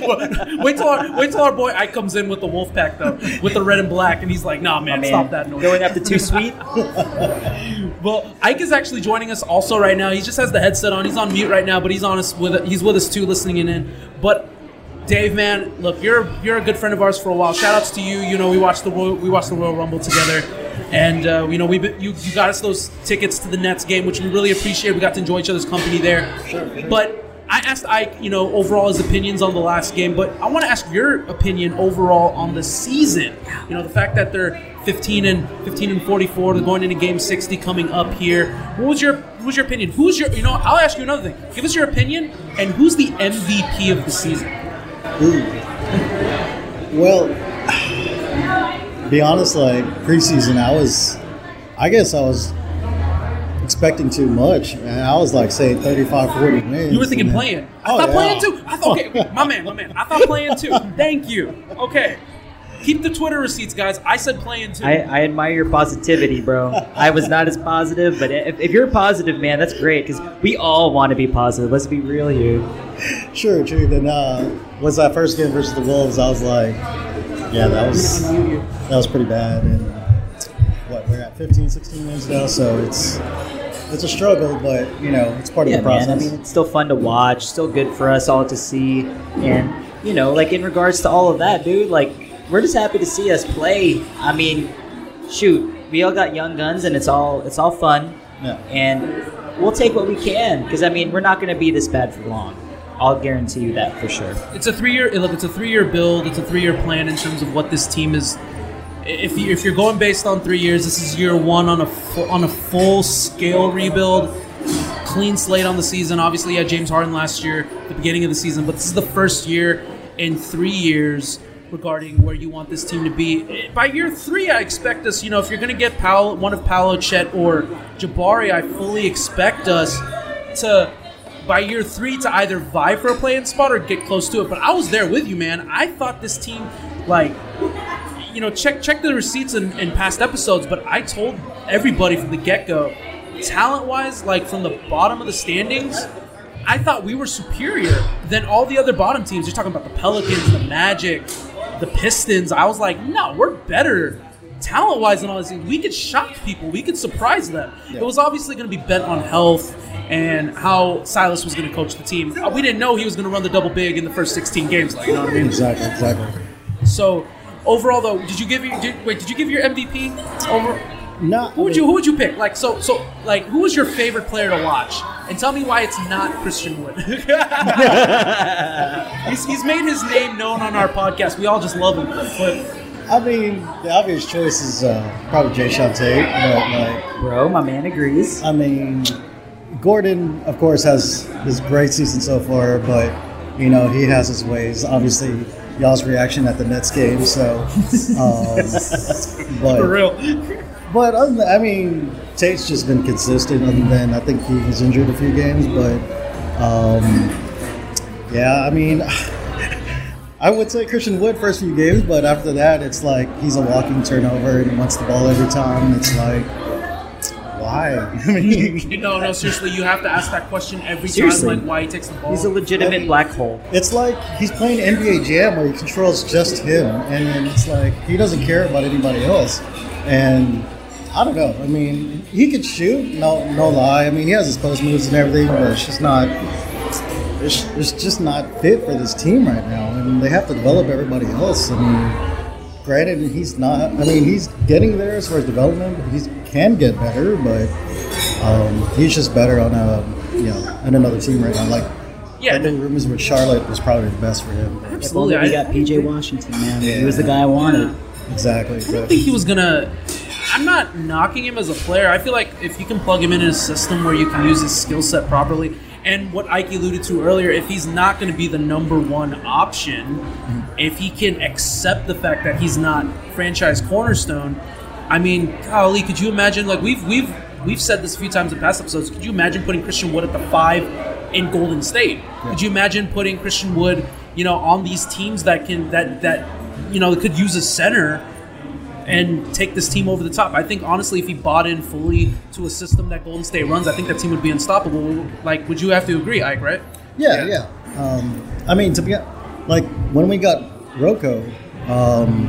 wait till our, wait till our boy Ike comes in with the Wolfpack though, with the red and black, and he's like, "Nah, man, man, stop that noise." going after Too Sweet? well, Ike is actually joining us also right now. He just has the headset on. He's on mute right now, but he's on us with he's with us too, listening in. But Dave, man, look, you're you're a good friend of ours for a while. Shout outs to you. You know, we watched the we watched the Royal Rumble together, and uh, you know, we you you got us those tickets to the Nets game, which we really appreciate. We got to enjoy each other's company there. Sure. But I asked Ike, you know, overall his opinions on the last game, but I want to ask your opinion overall on the season. You know, the fact that they're 15 and 15 and 44, they're going into Game 60 coming up here. What was your what was your opinion? Who's your you know? I'll ask you another thing. Give us your opinion, and who's the MVP of the season? Ooh. Well, be honest, like preseason, I was, I guess I was expecting too much, and I was like saying 35, 40 wins. You were thinking playing. I Oh, thought yeah. playing too. I thought, okay, my man, my man. I thought playing too. Thank you. Okay. Keep the Twitter receipts, guys. I said playing too. I, I admire your positivity, bro. I was not as positive, but if, if you're positive, man, that's great because we all want to be positive. Let's be real here. Sure, true. Then uh, was that first game versus the Wolves? I was like, yeah, that was that was pretty bad. And uh, what we're at 15, 16 wins now, so it's it's a struggle, but you know it's part yeah, of the process. man. I mean, it's still fun to watch, still good for us all to see, and you know, like in regards to all of that, dude, like we're just happy to see us play. I mean, shoot, we all got young guns, and it's all it's all fun, Yeah. and we'll take what we can because I mean, we're not going to be this bad for long. I'll guarantee you that for sure. It's a three-year look. It's a three-year build. It's a three-year plan in terms of what this team is. If you if you're going based on three years, this is year one on a fu- on a full scale rebuild, clean slate on the season. Obviously, you had James Harden last year, the beginning of the season, but this is the first year in three years regarding where you want this team to be. By year three, I expect us. You know, if you're going to get one of Paolo, Chet, or Jabari, I fully expect us to by year three to either vie for a playing spot or get close to it. But I was there with you, man. I thought this team, like, you know, check check the receipts in, in past episodes. But I told everybody from the get go, talent wise, like from the bottom of the standings, I thought we were superior than all the other bottom teams. You're talking about the Pelicans, the Magic, the Pistons. I was like, no, we're better talent wise and all these teams. We could shock people. We could surprise them. It was obviously going to be bent on health and how Silas was going to coach the team. Uh, We didn't know he was going to run the double big in the first 16 games. Like, you know what I mean? Exactly, exactly. So overall, though, did you give your did, wait? Did you give your MVP over? No. Who would you Who would you pick? Like so so like who was your favorite player to watch? And tell me why it's not Christian Wood. he's, he's made his name known on our podcast. We all just love him. But I mean, the obvious choice is uh, probably Jae'Sean Tate, but like, bro, my man agrees. I mean, Gordon, of course, has his great season so far, but you know he has his ways. Obviously, y'all's reaction at the Nets game. So, um, but For real. But other than, I mean, Tate's just been consistent. Other than I think he was injured a few games, but um, yeah, I mean, I would say Christian Wood first few games, but after that, it's like he's a walking turnover and he wants the ball every time. It's like, why? I mean, You know, no, seriously, you have to ask that question every Seriously. time, like why he takes the ball. He's a legitimate black hole. It's like he's playing NBA Jam where he controls just him, and it's like he doesn't care about anybody else. And I don't know. I mean, he could shoot, no, no lie. I mean, he has his post moves and everything, but it's just not. It's, it's just not fit for this team right now, and they have to develop everybody else. I mean, granted, he's not. I mean, he's getting there as far as development. He can get better, but um, he's just better on a you know on another team right now. Like Yeah. I think rumors with Charlotte was probably the best for him. Absolutely. we got PJ Washington, man. He was the guy I wanted. Exactly. I don't think he was gonna. I'm not knocking him as a player. I feel like if you can plug him in in a system where you can use his skill set properly, and what Ike alluded to earlier, if he's not going to be the number one option, if he can accept the fact that he's not franchise cornerstone, I mean, golly, could you imagine? Like we've we've we've said this a few times in past episodes. Could you imagine putting Christian Wood at the five in Golden State? Could you imagine putting Christian Wood, you know, on these teams that can that that you know could use a center and take this team over the top. I think honestly, if he bought in fully to a system that Golden State runs, I think that team would be unstoppable. Like, would you have to agree, Ike? Right? Yeah, yeah. Um, I mean, to be like when we got Rocco, um,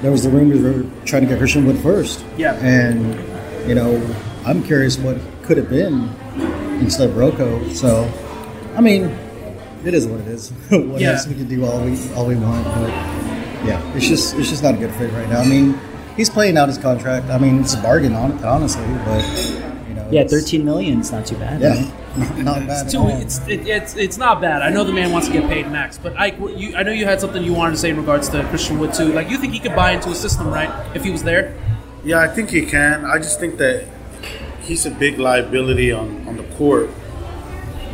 there was the rumors we were trying to get Christian Wood first. Yeah. And you know, I'm curious what could have been instead of Rocco. So, I mean, it is what it is. what Yeah. else we can do all we all we want, but yeah, it's just it's just not a good fit right now. I mean, he's playing out his contract. I mean, it's a bargain, hon- honestly, but you know, Yeah, 13 million is not too bad. Yeah, man. not bad It's, too, it's, it, it's it's not bad. I know the man wants to get paid max, but Ike, you, I know you had something you wanted to say in regards to Christian Wood too. Like, you think he could buy into a system, right? If he was there. Yeah, I think he can. I just think that he's a big liability on, on the court.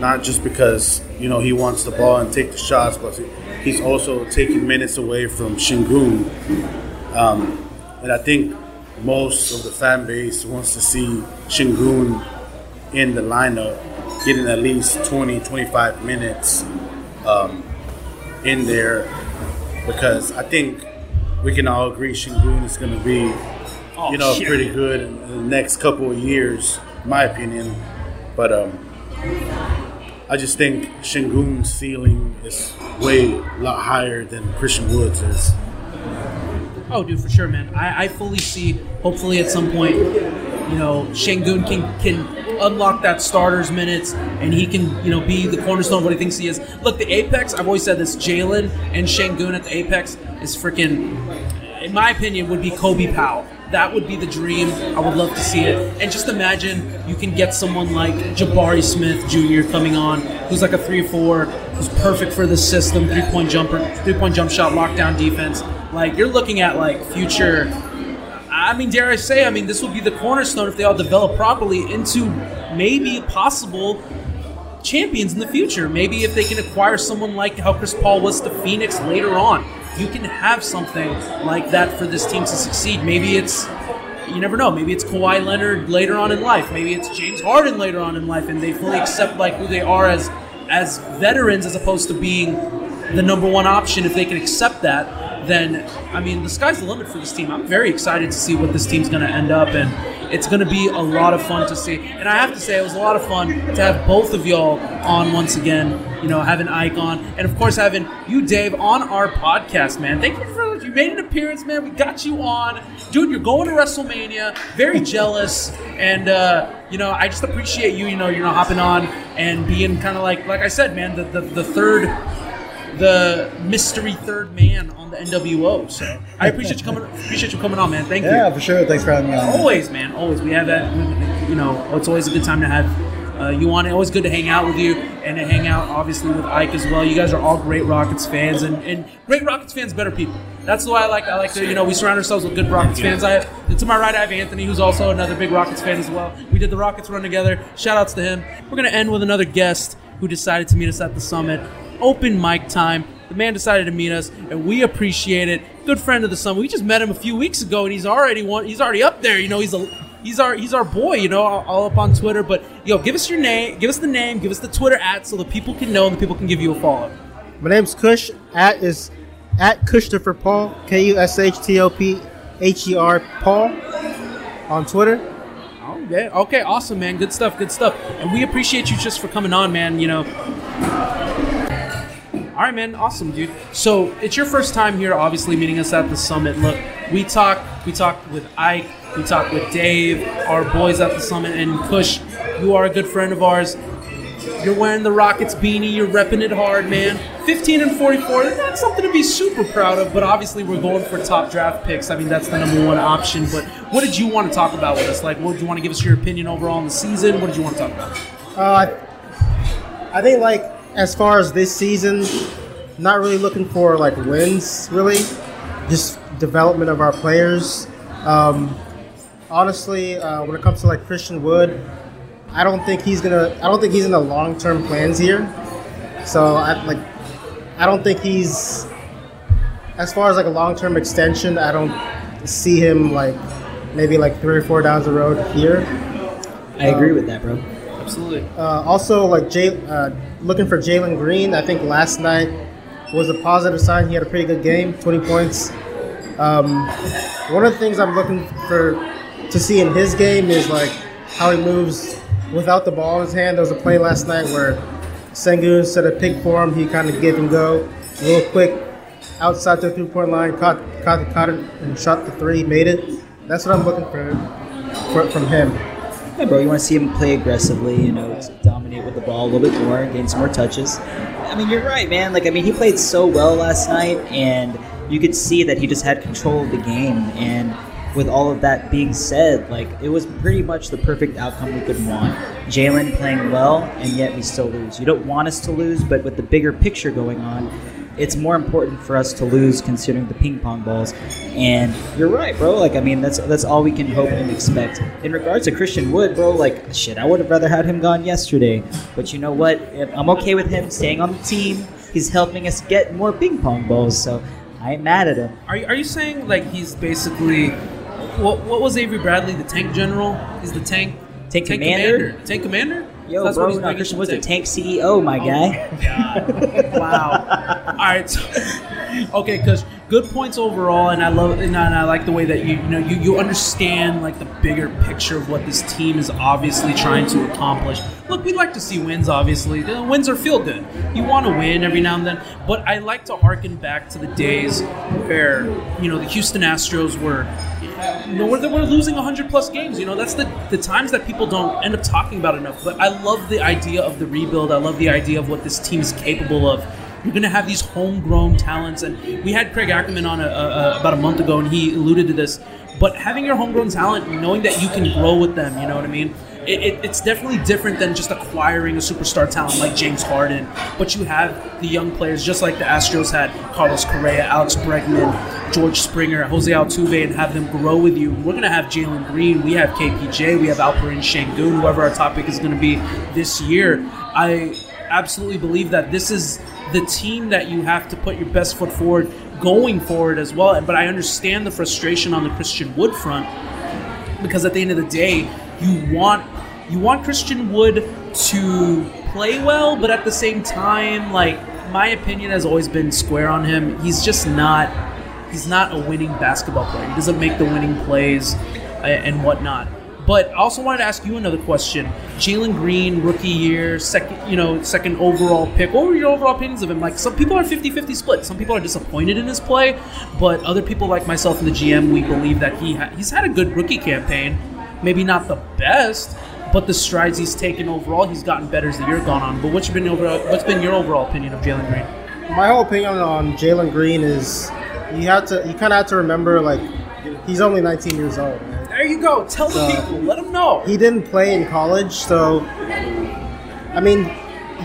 Not just because, you know, he wants the ball and take the shots, but he's also taking minutes away from Sengun. Um, and I think most of the fan base wants to see Sengun in the lineup, getting at least 20, 25 minutes um, in there because I think we can all agree Sengun is going to be, Oh, you know, shit. pretty good in, the next couple of years, in my opinion. But um, I just think Sengun's ceiling is way a lot higher than Christian Woods is. Oh, dude, for sure, man. I, I fully see. Hopefully, at some point, you know, Sengun can can unlock that starters minutes, and he can, you know, be the cornerstone of what he thinks he is. Look, the apex. I've always said this: Jalen and Sengun at the apex is freaking. In my opinion, would be Kobe Powell. That would be the dream. I would love to see it. And just imagine you can get someone like Jabari Smith Jr. coming on, who's like a three-four, who's perfect for the system, three-point jumper, three-point jump shot, lockdown defense. Like you're looking at like future. I mean, dare I say? I mean, this will be the cornerstone if they all develop properly into maybe possible champions in the future. Maybe if they can acquire someone like how Chris Paul was to Phoenix later on, you can have something like that for this team to succeed. Maybe it's you never know. Maybe it's Kawhi Leonard later on in life. Maybe it's James Harden later on in life, and they fully accept like who they are as as veterans, as opposed to being the number one option. If they can accept that, then I mean, the sky's the limit for this team. I'm very excited to see what this team's going to end up, and it's going to be a lot of fun to see. And I have to say, it was a lot of fun to have both of y'all on once again. You know, having Ike on, and of course having you, Dave, on our podcast, man. Thank you for you made an appearance, man. We got you on, dude. You're going to WrestleMania. Very jealous, and uh, you know, I just appreciate you. You know, you're not hopping on and being kind of like, like I said, man, the, the the third the mystery third man on the NWO. So I appreciate you coming. Appreciate you coming on, man. Thank you. Yeah, for sure. Thanks for having me on. Always, man. Always. We have that. You know, it's always a good time to have uh, you on. it. Always good to hang out with you and to hang out, obviously, with Ike as well. You guys are all great Rockets fans and, and great Rockets fans, better people. That's why I like. I like to. You know, we surround ourselves with good Rockets fans. I to my right, I have Anthony, who's also another big Rockets fan as well. We did the Rockets run together. Shout outs to him. We're gonna end with another guest who decided to meet us at the summit. Open mic time. The man decided to meet us, and we appreciate it. Good friend of the summer. We just met him a few weeks ago, and he's already one. He's already up there. You know, he's a he's our he's our boy. You know, all, all up on Twitter. But yo, give us your name, give us the name, give us the Twitter at, so the people can know and the people can give you a follow. My name's Kush. At is at Christopher Paul. K U S H T O P H E R Paul on Twitter. Oh yeah. Okay. Awesome, man. Good stuff. Good stuff. And we appreciate you just for coming on, man. You know. All right, man. Awesome, dude. So it's your first time here, obviously meeting us at the summit. Look, we talked. We talked with Ike. We talked with Dave, our boys at the summit, and Kush. You are a good friend of ours. You're wearing the Rockets beanie. You're repping it hard, man. 15 and 44. That's something to be super proud of, but obviously we're going for top draft picks. I mean, that's the number one option. But what did you want to talk about with us? Like, what did you want to give us your opinion overall on the season? What did you want to talk about? Uh, I think like as far as this season, not really looking for like wins, really, just development of our players. Um, honestly, uh, when it comes to like Christian Wood, I don't think he's gonna. I don't think he's in the long term plans here. So I like. I don't think he's. As far as like a long term extension, I don't see him like maybe like three or four downs the road here. I agree Um, with that, bro. Absolutely. Uh, also, like Jay, uh, looking for Jalen Green. I think last night was a positive sign. He had a pretty good game, 20 points. Um, one of the things I'm looking for to see in his game is like how he moves without the ball in his hand. There was a play last night where Sengun set a pick for him. He kind of gave him go, real quick, outside the three-point line, caught, caught, caught it, and shot the three, made it. That's what I'm looking for, for from him. Yeah, bro, you want to see him play aggressively, you know, dominate with the ball a little bit more, gain some more touches. I mean, you're right, man. Like, I mean, he played so well last night, and you could see that he just had control of the game. And with all of that being said, like, it was pretty much the perfect outcome we could want. Jalen playing well, and yet we still lose. You don't want us to lose, but with the bigger picture going on, it's more important for us to lose considering the ping pong balls. And you're right, bro. Like I mean, that's that's all we can hope and expect. In regards to Christian Wood, bro, like shit, I would have rather had him gone yesterday. But you know what? I'm okay with him staying on the team. He's helping us get more ping pong balls, so I ain't mad at him. Are you, are you saying like he's basically what, what was Avery Bradley the tank general? Is the tank Tank commander? Tank commander? Yo, That's what bro, no, Christian the a tank CEO, my guy. wow. All right. So, okay, because good points overall, and I love and I, like the way that you you know you, you understand like the bigger picture of what this team is obviously trying to accomplish. Look, we like to see wins. Obviously, the wins are feel good. You want to win every now and then, but I like to harken back to the days where you know the Houston Astros were. You know, they were losing 100 plus games. You know, that's the, the times that people don't end up talking about enough. But I love the idea of the rebuild. I love the idea of what this team is capable of. You're going to have these homegrown talents. And we had Craig Ackerman on a, a, a, about a month ago, and he alluded to this. But having your homegrown talent, knowing that you can grow with them, you know what I mean? It, it, it's definitely different than just acquiring a superstar talent like James Harden. But you have the young players, just like the Astros had Carlos Correa, Alex Bregman, George Springer, Jose Altuve, and have them grow with you. We're going to have Jalen Green, we have KPJ, we have Alperen Sengun, whoever our topic is going to be this year. I absolutely believe that this is the team that you have to put your best foot forward going forward as well. But I understand the frustration on the Christian Wood front because at the end of the day, you want you want Christian Wood to play well, but at the same time, like my opinion has always been square on him. He's just not he's not a winning basketball player. He doesn't make the winning plays uh, and whatnot. But I also wanted to ask you another question. Jalen Green, rookie year, second, you know, second overall pick. What were your overall opinions of him? Like some people are 50-50 split. Some people are disappointed in his play, but other people like myself and the GM, we believe that he ha- he's had a good rookie campaign. Maybe not the best, but the strides he's taken overall, he's gotten better as the year gone on. But what's been overall, what's been your overall opinion of Jalen Green? My whole opinion on Jalen Green is you have to you kind of have to remember like he's only 19 years old. Man. There you go. Tell the people. Let them know. He didn't play in college, so I mean,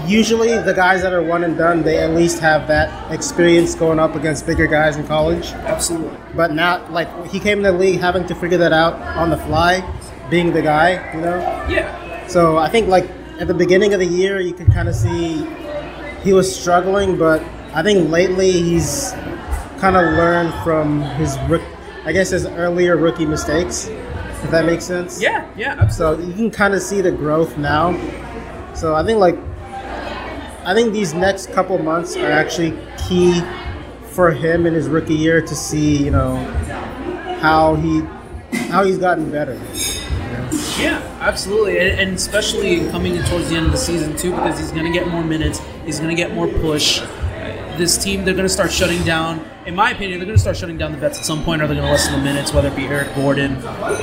usually the guys that are one and done, they at least have that experience going up against bigger guys in college. Absolutely. But not like he came in the league having to figure that out on the fly, being the guy, you know. Yeah. So I think like at the beginning of the year, you could kind of see he was struggling, but I think lately he's kind of learned from his, I guess, his earlier rookie mistakes. If that makes sense. Yeah, yeah, So you can kind of see the growth now. So I think like, I think these next couple months are actually key for him in his rookie year to see, you know, how he, how he's gotten better. Yeah, absolutely, and, and especially coming in towards the end of the season too, because he's going to get more minutes, he's going to get more push. This team, they're going to start shutting down. In my opinion, they're going to start shutting down the vets at some point, or they're going to lessen the minutes, whether it be Eric Gordon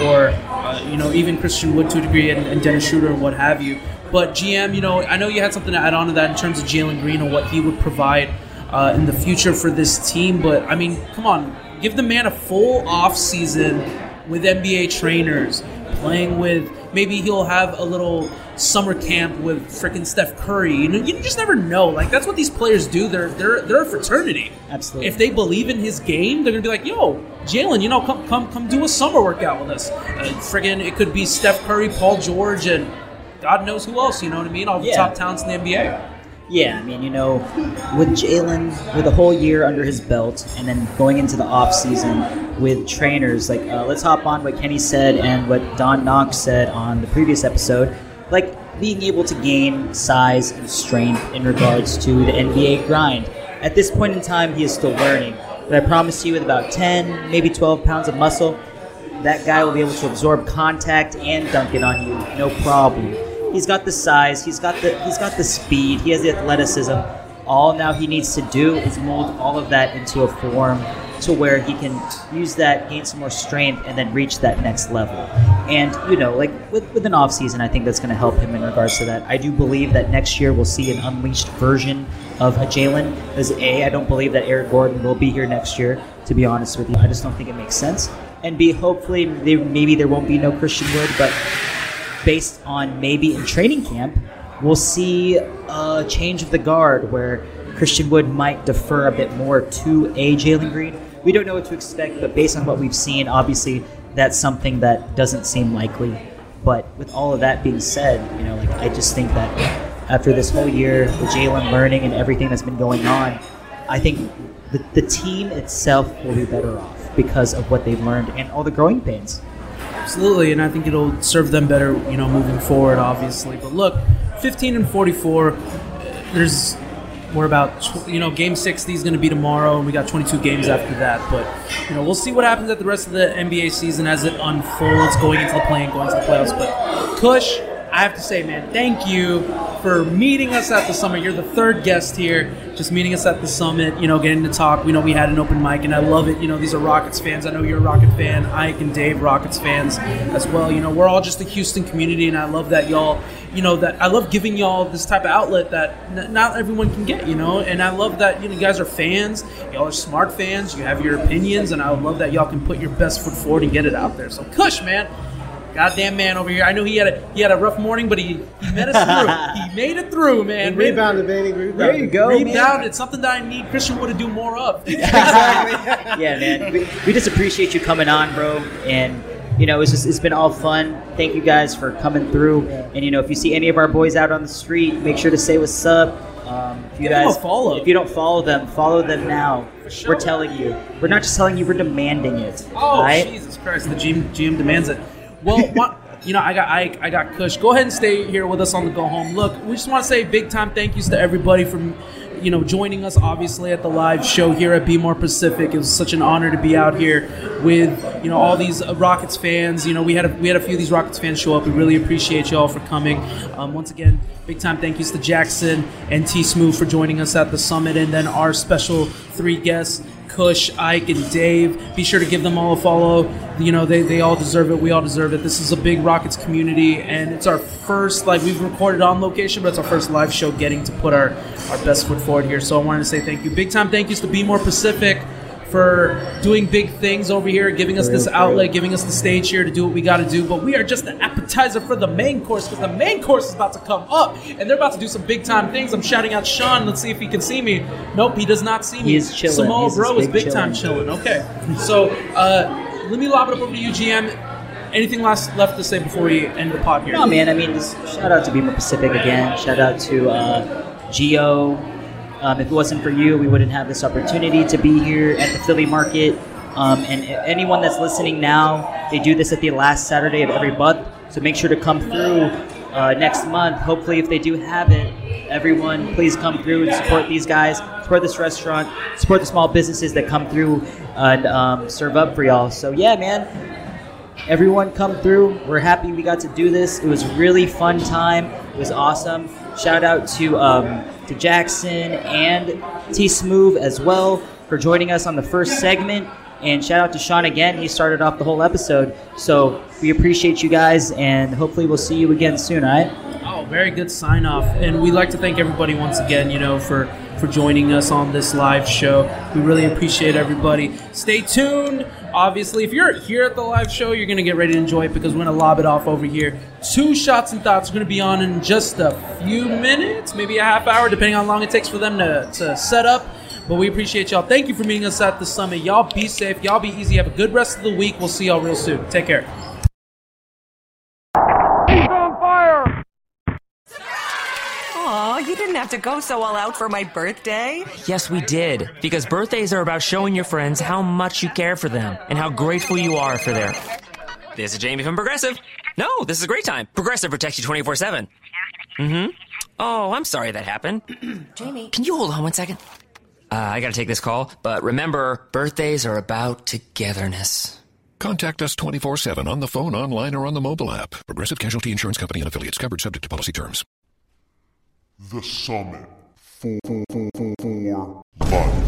or uh, you know even Christian Wood to a degree, and, and Dennis Schroeder and what have you. But GM, you know, I know you had something to add on to that in terms of Jalen Green and what he would provide uh, in the future for this team. But I mean, come on, give the man a full off season with NBA trainers, playing with. Maybe he'll have a little summer camp with freaking Steph Curry. You know, you just never know. Like that's what these players do. They're they're they're a fraternity. Absolutely. If they believe in his game, they're gonna be like, "Yo, Jalen, you know, come come come do a summer workout with us." Uh, friggin', it could be Steph Curry, Paul George, and God knows who else. You know what I mean? All the Yeah. top talents in the NBA. Yeah, I mean, you know, with Jalen, with a whole year under his belt, and then going into the off season with trainers, like uh, let's hop on what Kenny said and what Don Knox said on the previous episode, like being able to gain size and strength in regards to the NBA grind. At this point in time, he is still learning, but I promise you, with about 10, maybe 12 pounds of muscle, that guy will be able to absorb contact and dunk it on you, no problem. He's got the size, he's got the he's got the speed, he has the athleticism. All now he needs to do is mold all of that into a form to where he can use that, gain some more strength, and then reach that next level. And you know, like with, with an off season, I think that's going to help him in regards to that. I do believe that next year we'll see an unleashed version of a Jalen. As a, I don't believe that Eric Gordon will be here next year. To be honest with you, I just don't think it makes sense. And B, hopefully, maybe there won't be no Christian Wood, but based on maybe in training camp, we'll see a change of the guard where Christian Wood might defer a bit more to a Jalen Green. We don't know what to expect, but based on what we've seen, obviously that's something that doesn't seem likely. But with all of that being said, you know, like I just think that after this whole year with Jalen learning and everything that's been going on, I think the, the team itself will be better off because of what they've learned and all the growing pains. Absolutely, and I think it'll serve them better, you know, moving forward, obviously. But look, 15 and 44. uh, There's we're about tw- you know game 60 is going to be tomorrow, and we got 22 games after that. But you know we'll see what happens at the rest of the NBA season as it unfolds, going into the play-in, going to the playoffs. But Kush, I have to say, man, thank you for meeting us at the summit. You're the third guest here, just meeting us at the summit. You know, getting to talk. We know we had an open mic, and I love it. You know, these are Rockets fans. I know you're a Rocket fan. Ike and Dave, Rockets fans as well. You know, we're all just a Houston community, and I love that y'all. You know that I love giving y'all this type of outlet that n- not everyone can get. You know, and I love that you know you guys are fans. Y'all are smart fans. You have your opinions, and I love that y'all can put your best foot forward and get it out there. So, Kush, man. Goddamn man over here. I know he had a he had a rough morning, but he, he met us through. he made it through, man. He rebounded, baby. Rebounded. There you go, man. Rebounded. Something that I need Christian Wood to do more of. exactly. yeah, man. We, we just appreciate you coming on, bro. And you know, it's just it's been all fun. Thank you guys for coming through. And you know, if you see any of our boys out on the street, make sure to say what's up. Um, if you Give guys follow. if you don't follow them, follow them now. sure. We're telling you. We're not just telling you. We're demanding it. Oh all right? Jesus Christ! The GM, GM demands it. Well, you know, I got Ike, I got Kush. Go ahead and stay here with us on the go home. Look, we just want to say big time thank yous to everybody for you know joining us. Obviously at the live show here at Be More Pacific. It was such an honor to be out here with you know all these uh, Rockets fans. You know, we had a, we had a few of these Rockets fans show up. We really appreciate y'all for coming. Um, once again, big time thank yous to Jackson and T Smooth for joining us at the summit, and then our special three guests. Kush, Ike, and Dave. Be sure to give them all a follow. You know, they, they all deserve it. We all deserve it. This is a big Rockets community, and it's our first, like, we've recorded on location, but it's our first live show getting to put our, our best foot forward here. So I wanted to say thank you. Big time thank yous to Be More Pacific for doing big things over here, giving us this outlet, giving us the stage here to do what we got to do. But we are just the appetizer for the main course because the main course is about to come up and they're about to do some big time things. I'm shouting out Sean. Let's see if he can see me. Nope, he does not see me. He is chilling. Samoa He's Bro is big time chilling. chilling. Okay, so uh, let me lob it up over to you, GM. Anything last left to say before we end the pod here? No, man. I mean, just shout out to Be More Pacific again. Shout out to uh, Geo, Um, if it wasn't for you, we wouldn't have this opportunity to be here at the Philly market. Um, and anyone that's listening now, they do this at the last Saturday of every month. So make sure to come through uh, next month. Hopefully, if they do have it, everyone please come through and support these guys, support this restaurant, support the small businesses that come through and um, serve up for y'all. So yeah, man, everyone come through. We're happy we got to do this. It was really fun time. It was awesome. Shout out to um, to Jackson and T Smooth as well for joining us on the first segment. And shout out to Sean again. He started off the whole episode. So we appreciate you guys, and hopefully we'll see you again soon. All right. Oh, very good sign off. And we'd like to thank everybody once again, you know, for for joining us on this live show. We really appreciate everybody. Stay tuned. Obviously, if you're here at the live show, you're going to get ready to enjoy it because we're going to lob it off over here. Two shots and thoughts are going to be on in just a few minutes, maybe a half hour, depending on how long it takes for them to, to set up. But we appreciate y'all. Thank you for meeting us at the summit. Y'all be safe. Y'all be easy. Have a good rest of the week. We'll see y'all real soon. Take care. You didn't have to go so all out for my birthday. Yes, we did. Because birthdays are about showing your friends how much you care for them and how grateful you are for their. This is Jamie from Progressive. No, this is a great time. Progressive protects you 24 7. Mm hmm. Oh, I'm sorry that happened. Jamie. Can you hold on one second? Uh, I gotta take this call, but remember, birthdays are about togetherness. Contact us 24 7 on the phone, online, or on the mobile app. Progressive Casualty Insurance Company and affiliates covered subject to policy terms. The Summit. For, for, for, for life.